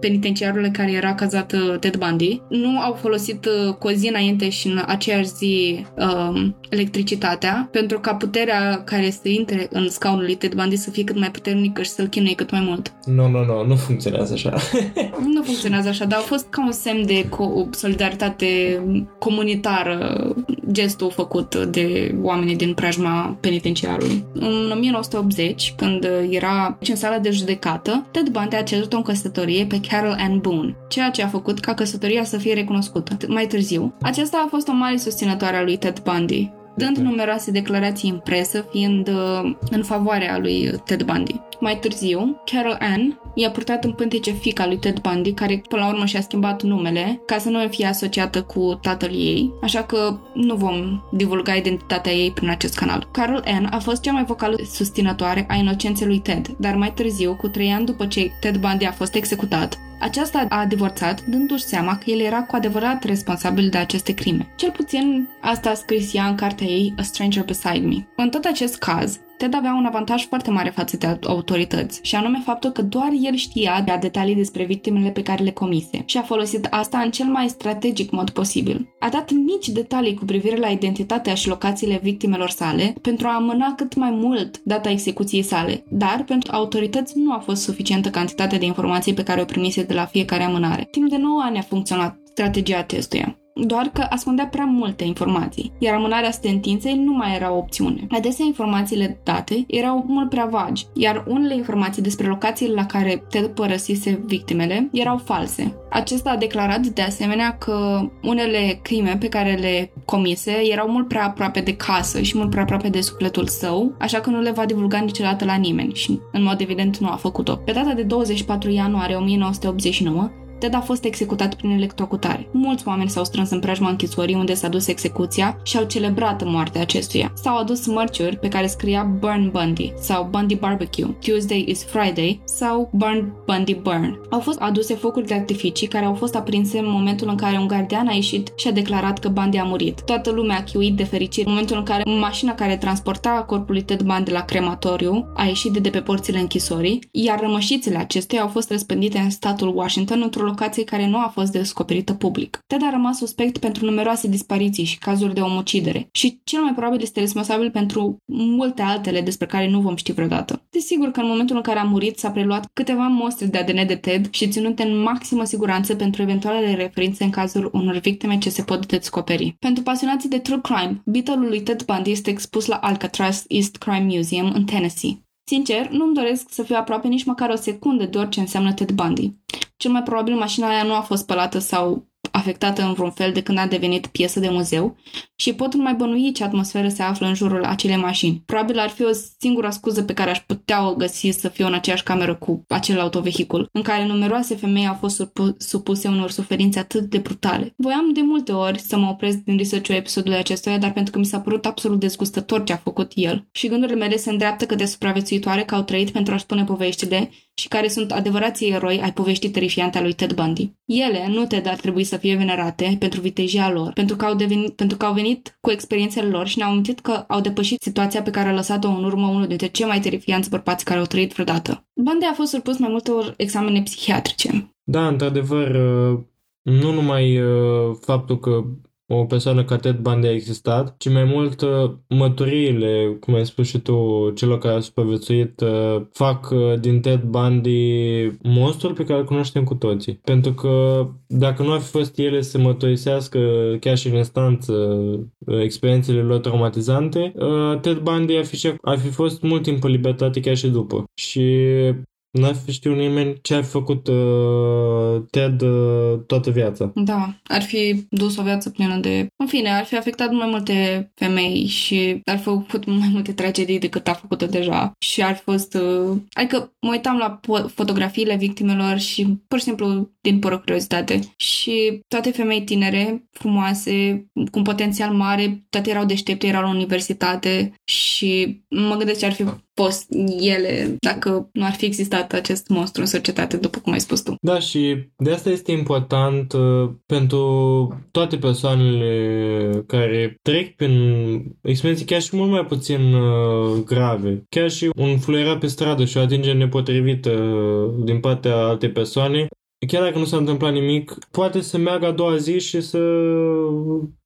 penitenciarului care era cazat uh, Ted Bundy nu au folosit uh, cu o zi înainte și în aceeași zi uh, electricitatea pentru ca puterea care să intre în scaunul lui Ted Bundy să fie cât mai puternică și să-l chinuie cât mai mult. Nu, nu, nu, nu funcționează așa. nu funcționează așa, dar a fost ca un semn de co- solidaritate comunitară gestul făcut de oamenii din preajma penitenciarului. În 1980, când era în sala de judecată, Ted Bundy a cerut o căsătorie pe Carol Ann Boone, ceea ce a făcut ca căsătoria să fie recunoscută. Mai târziu, aceasta a fost o mare susținătoare a lui Ted Bundy, dând numeroase declarații în presă, fiind uh, în favoarea lui Ted Bundy. Mai târziu, Carol Ann i-a purtat în pântece fica lui Ted Bundy, care până la urmă și-a schimbat numele ca să nu fie asociată cu tatăl ei, așa că nu vom divulga identitatea ei prin acest canal. Carol Ann a fost cea mai vocală susținătoare a inocenței lui Ted, dar mai târziu, cu trei ani după ce Ted Bundy a fost executat, aceasta a divorțat, dându-și seama că el era cu adevărat responsabil de aceste crime. Cel puțin asta a scris ea în cartea ei A Stranger Beside Me. În tot acest caz, Ted avea un avantaj foarte mare față de autorități, și anume faptul că doar el știa de detalii despre victimele pe care le comise și a folosit asta în cel mai strategic mod posibil. A dat mici detalii cu privire la identitatea și locațiile victimelor sale pentru a amâna cât mai mult data execuției sale, dar pentru autorități nu a fost suficientă cantitatea de informații pe care o primise de la fiecare amânare. Timp de 9 ani a funcționat strategia testuia doar că ascundea prea multe informații, iar amânarea sentinței nu mai era o opțiune. Adesea informațiile date erau mult prea vagi, iar unele informații despre locațiile la care Ted părăsise victimele erau false. Acesta a declarat de asemenea că unele crime pe care le comise erau mult prea aproape de casă și mult prea aproape de sufletul său, așa că nu le va divulga niciodată la nimeni și, în mod evident, nu a făcut-o. Pe data de 24 ianuarie 1989, Ted a fost executat prin electrocutare. Mulți oameni s-au strâns în preajma închisorii unde s-a dus execuția și au celebrat moartea acestuia. S-au adus mărciuri pe care scria Burn Bundy sau Bundy Barbecue, Tuesday is Friday sau Burn Bundy Burn. Au fost aduse focuri de artificii care au fost aprinse în momentul în care un gardian a ieșit și a declarat că Bundy a murit. Toată lumea a chiuit de fericire în momentul în care mașina care transporta corpul lui Ted Bundy la crematoriu a ieșit de, de pe porțile închisorii, iar rămășițele acesteia au fost răspândite în statul Washington într-o locație care nu a fost descoperită public. Ted a rămas suspect pentru numeroase dispariții și cazuri de omucidere și cel mai probabil este responsabil pentru multe altele despre care nu vom ști vreodată. Desigur că în momentul în care a murit s-a preluat câteva mostre de ADN de Ted și ținute în maximă siguranță pentru eventualele referințe în cazul unor victime ce se pot descoperi. Pentru pasionații de true crime, beatle lui Ted Bundy este expus la Alcatraz East Crime Museum în Tennessee. Sincer, nu-mi doresc să fiu aproape nici măcar o secundă de orice înseamnă Ted Bundy. Cel mai probabil mașina aia nu a fost spălată sau afectată în vreun fel de când a devenit piesă de muzeu și pot mai bănui ce atmosferă se află în jurul acelei mașini. Probabil ar fi o singură scuză pe care aș putea o găsi să fiu în aceeași cameră cu acel autovehicul, în care numeroase femei au fost supuse unor suferințe atât de brutale. Voiam de multe ori să mă opresc din research-ul episodului acestuia, dar pentru că mi s-a părut absolut dezgustător ce a făcut el. Și gândurile mele se îndreaptă către supraviețuitoare că au trăit pentru a-și spune poveștile și care sunt adevărații eroi ai poveștii terifiante a lui Ted Bundy. Ele, nu Ted, ar trebui să fie venerate pentru vitejia lor, pentru că au, devenit, pentru că au venit cu experiențele lor și ne-au amintit că au depășit situația pe care a lăsat-o în urmă unul dintre cei mai terifianți bărbați care au trăit vreodată. Bundy a fost supus mai multe ori examene psihiatrice. Da, într-adevăr, uh, nu numai uh, faptul că o persoană ca Ted Bundy a existat, ci mai mult uh, măturiile, cum ai spus și tu, celor care au supraviețuit, uh, fac uh, din Ted Bundy monstrul pe care îl cunoaștem cu toții. Pentru că dacă nu ar fi fost ele să măturisească chiar și în instanță experiențele lor traumatizante, Ted Bundy ar fi, ar fi fost mult timp în libertate chiar și după. Și N-ar fi știut nimeni ce a făcut uh, Ted uh, toată viața. Da, ar fi dus o viață plină de... În fine, ar fi afectat mai multe femei și ar fi făcut mai multe tragedii decât a făcut deja și ar fi fost... Uh... Adică mă uitam la po- fotografiile victimelor și pur și simplu din pură curiozitate și toate femei tinere, frumoase, cu un potențial mare, toate erau deștepte, erau la universitate și mă gândesc ce ar fi fost ele dacă nu ar fi existat acest monstru în societate, după cum ai spus tu. Da, și de asta este important uh, pentru toate persoanele care trec prin experiențe chiar și mult mai puțin uh, grave. Chiar și un fluierat pe stradă și o atingere nepotrivită uh, din partea altei persoane chiar dacă nu s-a întâmplat nimic, poate să meargă a doua zi și să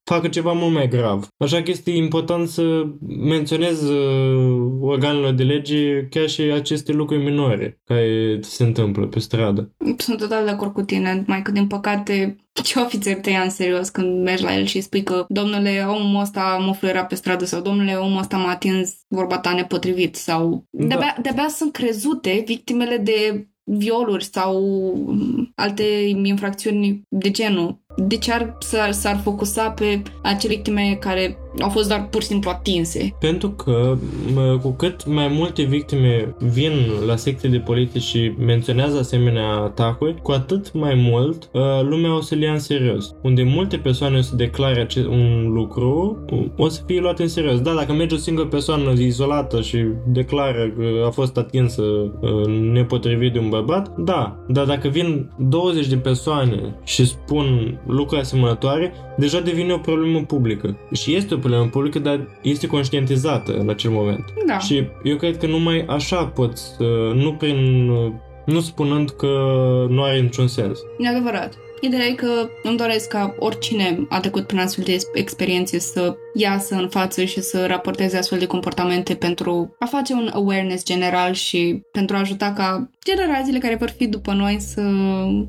facă ceva mult mai grav. Așa că este important să menționez uh, organele de lege chiar și aceste lucruri minore care se întâmplă pe stradă. Sunt total de acord cu tine, mai că din păcate ce ofițer te ia în serios când mergi la el și spui că domnule, omul ăsta mă fluiera pe stradă sau domnule, omul ăsta m-a atins vorba ta nepotrivit sau da. de-abia, de-abia sunt crezute victimele de violuri sau alte infracțiuni de genul. De ce ar, s-ar, s-ar focusa pe acele victime care au fost doar pur și simplu atinse. Pentru că mă, cu cât mai multe victime vin la secții de poliție și menționează asemenea atacuri, cu atât mai mult uh, lumea o să le ia în serios. Unde multe persoane o să declare acest, un lucru, o să fie luat în serios. Da, dacă merge o singură persoană izolată și declară că a fost atinsă uh, nepotrivit de un bărbat, da. Dar dacă vin 20 de persoane și spun lucruri asemănătoare, deja devine o problemă publică. Și este o problemă publică, dar este conștientizată în acel moment. Da. Și eu cred că numai așa poți, uh, nu prin uh, nu spunând că nu are niciun sens. E adevărat. Ideea e că îmi doresc ca oricine a trecut prin astfel de experiențe să iasă în față și să raporteze astfel de comportamente pentru a face un awareness general și pentru a ajuta ca generațiile care vor fi după noi să,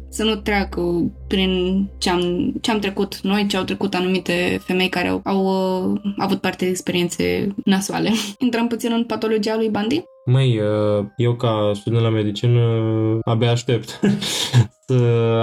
să nu treacă prin ce am, ce am trecut noi, ce au trecut anumite femei care au, au uh, avut parte de experiențe nasoale. Intrăm puțin în patologia lui Bundy? Măi, uh, eu ca student la medicină abia aștept să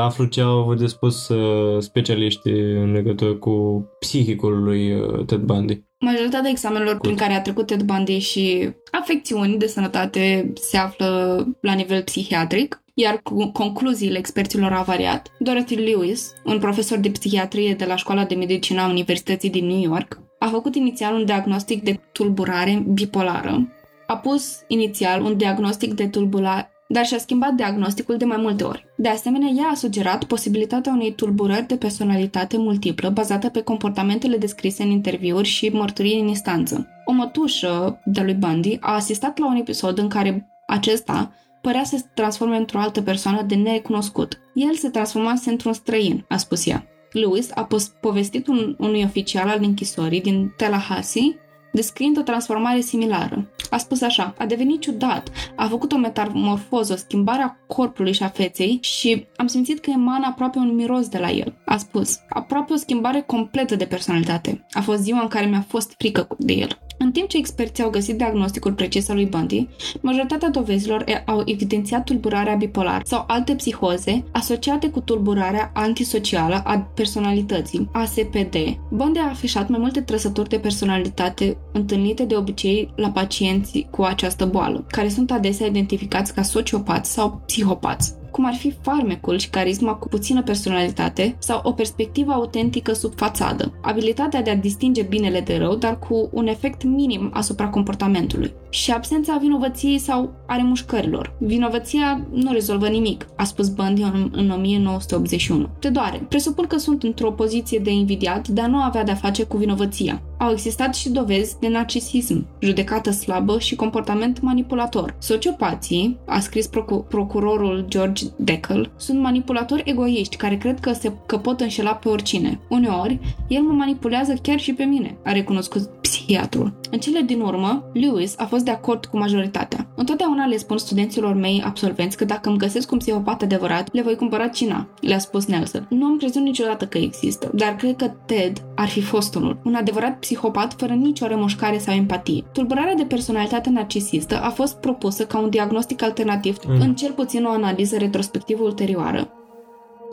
aflu ce au avut de spus uh, specialiștii în legătură cu psihicul lui uh, Ted Bundy. Majoritatea examenelor prin care a trecut Ted Bundy și afecțiuni de sănătate se află la nivel psihiatric, iar cu concluziile experților au variat. Dorothy Lewis, un profesor de psihiatrie de la Școala de Medicină a Universității din New York, a făcut inițial un diagnostic de tulburare bipolară. A pus inițial un diagnostic de tulburare dar și-a schimbat diagnosticul de mai multe ori. De asemenea, ea a sugerat posibilitatea unei tulburări de personalitate multiplă bazată pe comportamentele descrise în interviuri și mărturii în instanță. O mătușă de lui Bundy a asistat la un episod în care acesta părea să se transforme într-o altă persoană de necunoscut. El se transformase într-un străin, a spus ea. Lewis a povestit un, unui oficial al închisorii din Tallahassee descriind o transformare similară. A spus așa, a devenit ciudat, a făcut o metamorfoză, o schimbare a corpului și a feței și am simțit că emană aproape un miros de la el. A spus, aproape o schimbare completă de personalitate. A fost ziua în care mi-a fost frică de el. În timp ce experții au găsit diagnosticul precis al lui Bundy, majoritatea dovezilor au evidențiat tulburarea bipolară sau alte psihoze asociate cu tulburarea antisocială a personalității, ASPD. Bundy a afișat mai multe trăsături de personalitate întâlnite de obicei la pacienți cu această boală, care sunt adesea identificați ca sociopați sau psihopați cum ar fi farmecul și carisma cu puțină personalitate sau o perspectivă autentică sub fațadă, abilitatea de a distinge binele de rău, dar cu un efect minim asupra comportamentului, și absența vinovăției sau a remușcărilor. Vinovăția nu rezolvă nimic, a spus Bundy în, în 1981. Te doare. Presupun că sunt într-o poziție de invidiat de a nu avea de-a face cu vinovăția. Au existat și dovezi de narcisism, judecată slabă și comportament manipulator. Sociopații, a scris procu- procurorul George Deckel, sunt manipulatori egoiști care cred că, se, că pot înșela pe oricine. Uneori, el mă manipulează chiar și pe mine, a recunoscut psihiatrul. În cele din urmă, Lewis a fost de acord cu majoritatea. Întotdeauna le spun studenților mei absolvenți că dacă îmi găsesc un psihopat adevărat, le voi cumpăra cina, le-a spus Nelson. Nu am crezut niciodată că există, dar cred că Ted ar fi fost unul, un adevărat psihopat fără nicio remușcare sau empatie. Tulburarea de personalitate narcisistă a fost propusă ca un diagnostic alternativ mm. în cel puțin o analiză retrospectivă ulterioară.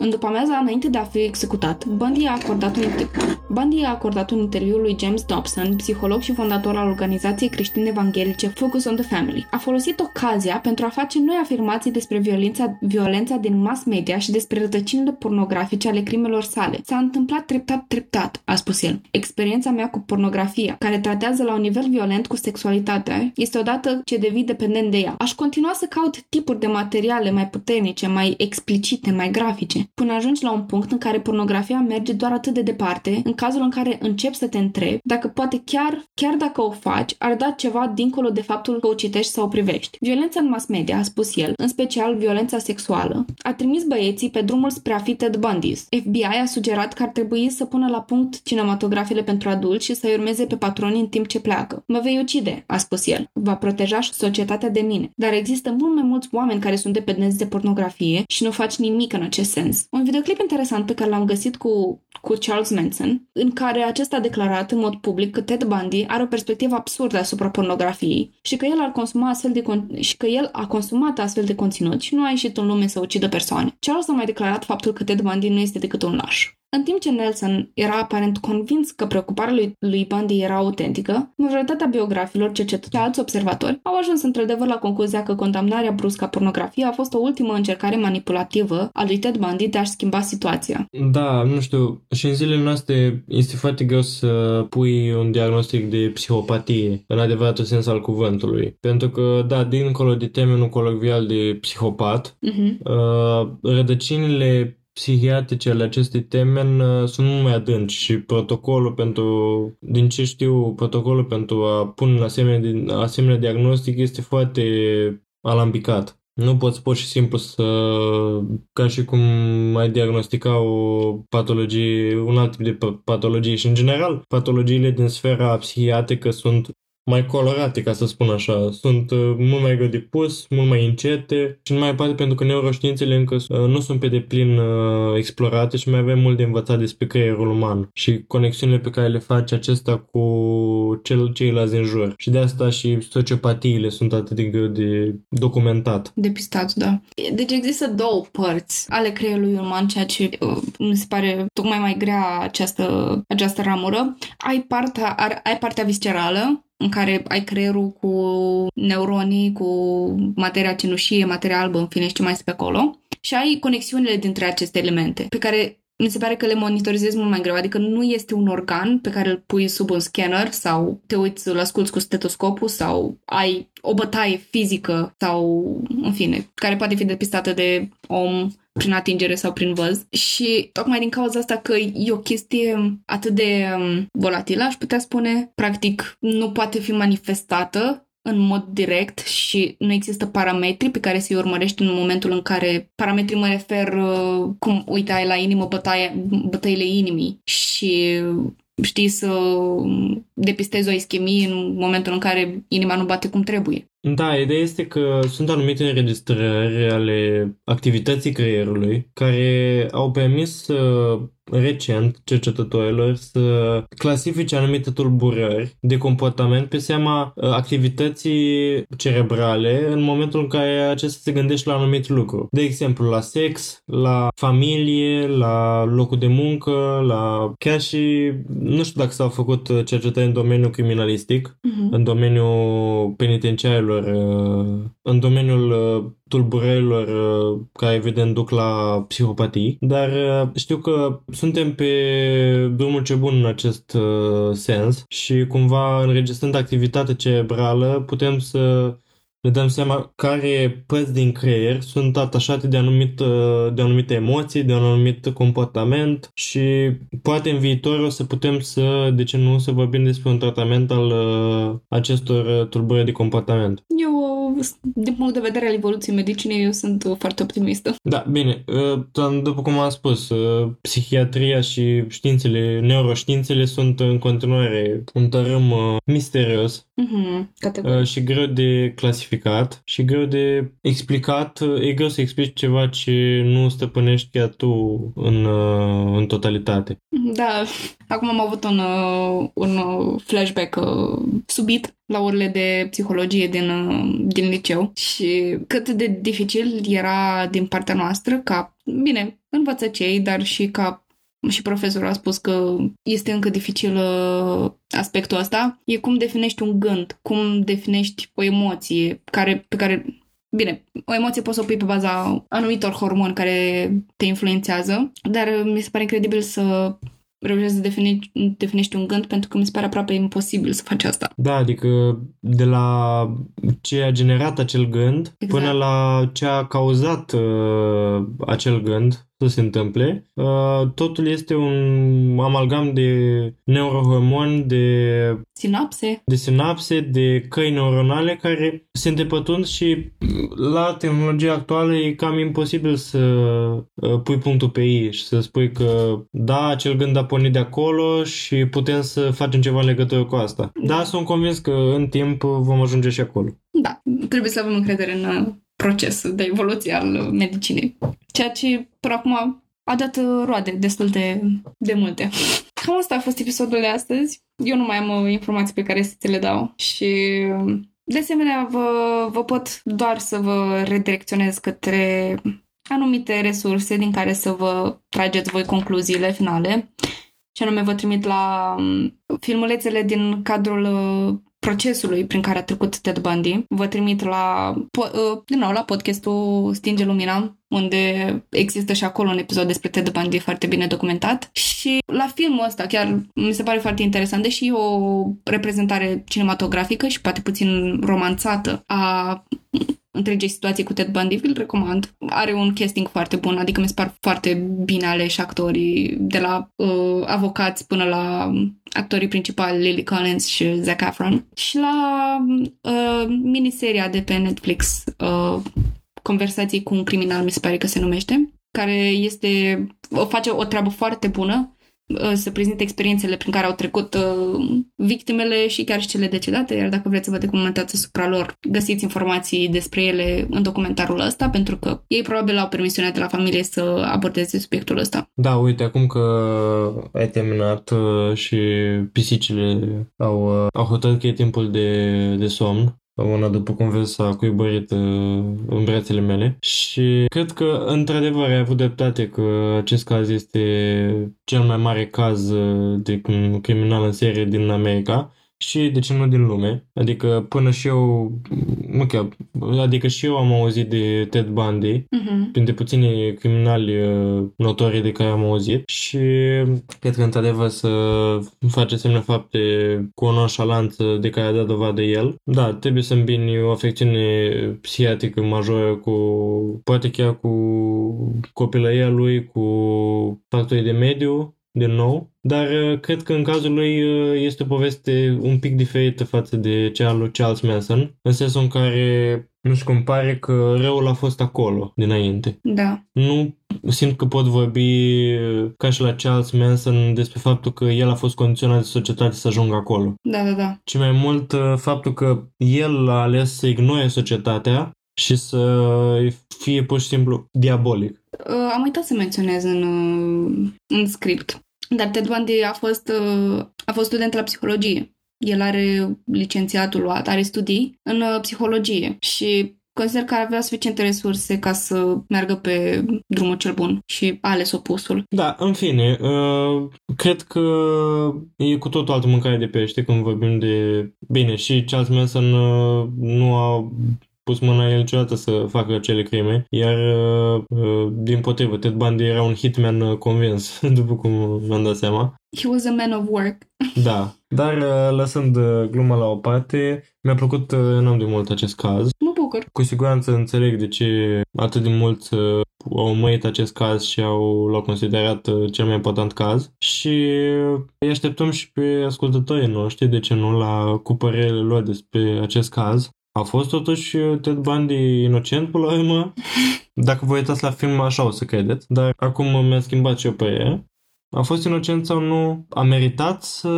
În după amiaza, înainte de a fi executat, Bundy a acordat un, Bundy a acordat un interviu lui James Dobson, psiholog și fondator al organizației creștine evanghelice Focus on the Family. A folosit ocazia pentru a face noi afirmații despre violența, violența din mass media și despre rătăcinile pornografice ale crimelor sale. S-a întâmplat treptat, treptat, a spus el. Experiența mea cu pornografia, care tratează la un nivel violent cu sexualitatea, este odată ce devii dependent de ea. Aș continua să caut tipuri de materiale mai puternice, mai explicite, mai grafice până ajungi la un punct în care pornografia merge doar atât de departe, în cazul în care începi să te întrebi dacă poate chiar, chiar dacă o faci, ar da ceva dincolo de faptul că o citești sau o privești. Violența în mass media, a spus el, în special violența sexuală, a trimis băieții pe drumul spre a fi Ted Bundy's. FBI a sugerat că ar trebui să pună la punct cinematografele pentru adulți și să-i urmeze pe patroni în timp ce pleacă. Mă vei ucide, a spus el. Va proteja și societatea de mine. Dar există mult mai mulți oameni care sunt dependenți de pornografie și nu faci nimic în acest sens. Un videoclip interesant pe care l-am găsit cu, cu Charles Manson, în care acesta a declarat în mod public că Ted Bundy are o perspectivă absurdă asupra pornografiei și că el ar consuma astfel de con- și că el a consumat astfel de conținut și nu a ieșit în lume să ucidă persoane. Charles a mai declarat faptul că Ted Bundy nu este decât un laș. În timp ce Nelson era aparent convins că preocuparea lui, lui Bundy era autentică, majoritatea biografilor, cercetători și alți observatori au ajuns într-adevăr la concluzia că condamnarea bruscă a pornografiei a fost o ultimă încercare manipulativă a lui Ted Bundy de a-și schimba situația. Da, nu știu, și în zilele noastre este foarte greu să pui un diagnostic de psihopatie, în adevăratul sens al cuvântului. Pentru că, da, dincolo de termenul colocvial de psihopat, Uh-huh. uh, rădăcinile psihiatrice ale acestui termen uh, sunt mult mai adânci și protocolul pentru, din ce știu, protocolul pentru a pune la asemenea, asemenea diagnostic este foarte alambicat. Nu poți pur și simplu să, ca și cum ai diagnostica o patologie, un alt tip de pa- patologie și în general patologiile din sfera psihiatrică sunt mai colorate, ca să spun așa. Sunt uh, mult mai greu de pus, mult mai încete și în mai parte pentru că neuroștiințele încă uh, nu sunt pe deplin uh, explorate și mai avem mult de învățat despre creierul uman și conexiunile pe care le face acesta cu cel, ceilalți din jur. Și de asta și sociopatiile sunt atât de greu de documentat. Depistat, da. Deci există două părți ale creierului uman, ceea ce uh, mi se pare tocmai mai grea această, această ramură. Ai partea, ar, ai partea viscerală, în care ai creierul cu neuronii, cu materia cenușie, materia albă, în fine, și ce mai este pe acolo. Și ai conexiunile dintre aceste elemente, pe care mi se pare că le monitorizezi mult mai greu, adică nu este un organ pe care îl pui sub un scanner sau te uiți, îl asculți cu stetoscopul sau ai o bătaie fizică sau, în fine, care poate fi depistată de om prin atingere sau prin văz. Și tocmai din cauza asta că e o chestie atât de um, volatilă, aș putea spune, practic nu poate fi manifestată în mod direct și nu există parametri pe care să-i urmărești în momentul în care parametrii mă refer uh, cum, uite, ai la inimă bătaie, bătăile inimii și știi să depistezi o ischemie în momentul în care inima nu bate cum trebuie. Da, ideea este că sunt anumite înregistrări ale activității creierului care au permis uh, recent cercetătorilor să clasifice anumite tulburări de comportament pe seama uh, activității cerebrale în momentul în care acesta se gândește la anumit lucru. De exemplu, la sex, la familie, la locul de muncă, la chiar și, nu știu dacă s-au făcut cercetări în domeniul criminalistic, Uh-huh. în domeniul penitenciarilor, uh, în domeniul uh, tulburărilor uh, care evident duc la psihopatii, dar uh, știu că suntem pe drumul ce bun în acest uh, sens și cumva înregistrând activitatea cerebrală putem să ne dăm seama care părți din creier sunt atașate de, anumit, uh, de anumite emoții, de un anumit comportament și poate în viitor o să putem să, de ce nu, să vorbim despre un tratament al uh, acestor uh, tulburări de comportament. Eu, din punct de vedere al evoluției medicinei, eu sunt foarte optimistă. Da, bine, uh, după cum am spus, uh, psihiatria și științele, neuroștiințele sunt în continuare un tărâm uh, misterios Uh-huh. Categoric. uh, și greu de clasificat și greu de explicat. Uh, E greu să explici ceva ce nu stăpânești chiar tu în, uh, în totalitate. Da, acum am avut un, uh, un uh, flashback uh, subit la orele de psihologie din, uh, din liceu și cât de dificil era din partea noastră ca, bine, învățăcei, dar și ca și profesorul a spus că este încă dificil uh, aspectul ăsta, e cum definești un gând, cum definești o emoție care, pe care Bine, o emoție poți să o pui pe baza anumitor hormoni care te influențează, dar mi se pare incredibil să reușești să definești, definești un gând pentru că mi se pare aproape imposibil să faci asta. Da, adică de la ce a generat acel gând Exact. până la ce a cauzat uh, acel gând să se întâmple, uh, totul este un amalgam de neurohormoni, de Sinapse? de sinapse, de căi neuronale care se îndepătund și la tehnologia actuală e cam imposibil să uh, pui punctul pe ei și să spui că da, acel gând a pornit de acolo și putem să facem ceva în legătură cu asta. Da, sunt convins că în timp vom ajunge și acolo. Da, trebuie să avem încredere în uh, procesul de evoluție al uh, medicinei. Ceea ce până acum a dat uh, roade destul de, de multe. Cam asta a fost episodul de astăzi. Eu nu mai am uh, informații pe care să ți le dau și uh, de asemenea vă, vă pot doar să vă redirecționez către anumite resurse din care să vă trageți voi concluziile finale. Și anume vă trimit la um, filmulețele din cadrul uh, procesului prin care a trecut Ted Bundy. Vă trimit la, po- uh, din nou, la podcastul Stinge Lumina, unde există și acolo un episod despre Ted Bundy foarte bine documentat. Și la filmul ăsta chiar mi se pare foarte interesant, deși e o reprezentare cinematografică și poate puțin romanțată a întregii situații cu Ted Bundy, vi-l recomand. Are un casting foarte bun, adică mi se par foarte bine aleși actorii, de la uh, avocați până la actorii principali, Lily Collins și Zac Efron. Și la uh, miniseria de pe Netflix, uh, Conversații cu un criminal, mi se pare că se numește, care este, face o treabă foarte bună Uh, să prezinte experiențele prin care au trecut uh, victimele și chiar și cele decedate, iar dacă vreți să vă documentați asupra lor, găsiți informații despre ele în documentarul ăsta, pentru că ei probabil au permisiunea de la familie să abordeze subiectul ăsta. Da, uite, acum că ai terminat uh, și pisicile au, au hotărât că e timpul de, de somn, una după cum vezi s-a cuibărit uh, în brațele mele. Și cred că într-adevăr ai avut dreptate că acest caz este cel mai mare caz uh, de criminal în serie din America și de ce nu din lume. Adică până și eu, okay, adică și eu am auzit de Ted Bundy, uh-huh. printre puțini criminali uh, notori de care am auzit și cred că într-adevăr să face semne fapte cu o nonșalanță de care a dat dovadă el. Da, trebuie să îmbini o afecțiune psihiatrică majoră cu, poate chiar cu copilăria lui, cu factorii de mediu, din nou, dar uh, cred că în cazul lui uh, este o poveste un pic diferită față de cea lui Charles Manson, în sensul în care nu știu cum pare că răul a fost acolo dinainte. Da. Nu simt că pot vorbi uh, ca și la Charles Manson despre faptul că el a fost condiționat de societate să ajungă acolo. Da, da, da. Ci mai mult faptul că el a ales să ignore societatea și să fie pur și simplu diabolic. Uh, am uitat să menționez în, uh, în script. Dar Ted Bundy a fost, uh, a fost student la psihologie. El are licențiatul luat, are studii în psihologie și consider că avea suficiente resurse ca să meargă pe drumul cel bun și a ales opusul. Da, în fine, uh, cred că e cu totul altă mâncare de pește când vorbim de... Bine, și Charles Manson uh, nu a pus mâna el niciodată să facă acele crime, iar uh, uh, din potrivă, Ted Bundy era un hitman uh, convins, după cum mi-am dat seama. He was a man of work. da, dar lăsând gluma la o parte, mi-a plăcut enorm de mult acest caz. Mă bucur. Cu siguranță înțeleg de ce atât de mulți au urmărit acest caz și au l-au considerat cel mai important caz și îi așteptăm și pe ascultătorii noștri, de ce nu, la cu părerile lor despre acest caz. A fost totuși uh, Ted Bundy inocent până la urmă? Dacă vă uitați la film, așa o să credeți. Dar acum mi-a schimbat și eu părerea. A fost inocent sau nu? A meritat să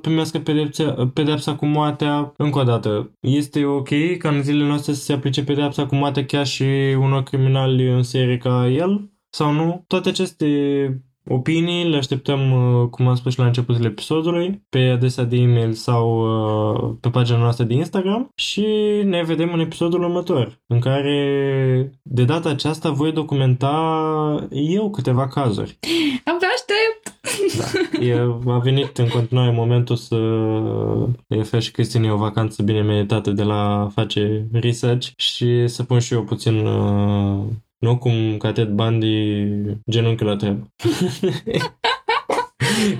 primească pedepsa, pedepsa cu moartea? Încă o dată, este ok ca în zilele noastre să se aplice pedepsa cu moartea chiar și unor criminali în serie ca el? Sau nu? Toate aceste opinii, le așteptăm, uh, cum am spus și la începutul episodului, pe adresa de e-mail sau uh, pe pagina noastră de Instagram și ne vedem în episodul următor, în care de data aceasta voi documenta eu câteva cazuri. Abia aștept! Da. E, a venit în continuare momentul să îi ofer și Cristina o vacanță bine meritată de la face research și să pun și eu puțin uh, nu cum ca Ted Bundy genunchiul la treabă.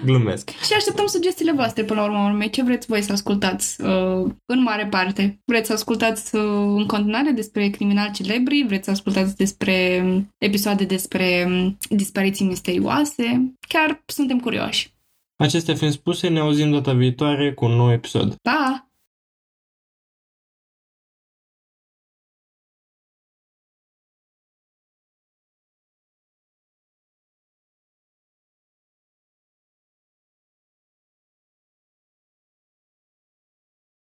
Glumesc. Și așteptăm sugestiile voastre până la urmă urmei. Ce vreți voi să ascultați uh, în mare parte? Vreți să ascultați uh, în continuare despre criminali celebri? Vreți să ascultați despre episoade despre um, dispariții misterioase? Chiar suntem curioși. Acestea fiind spuse, ne auzim data viitoare cu un nou episod. Pa!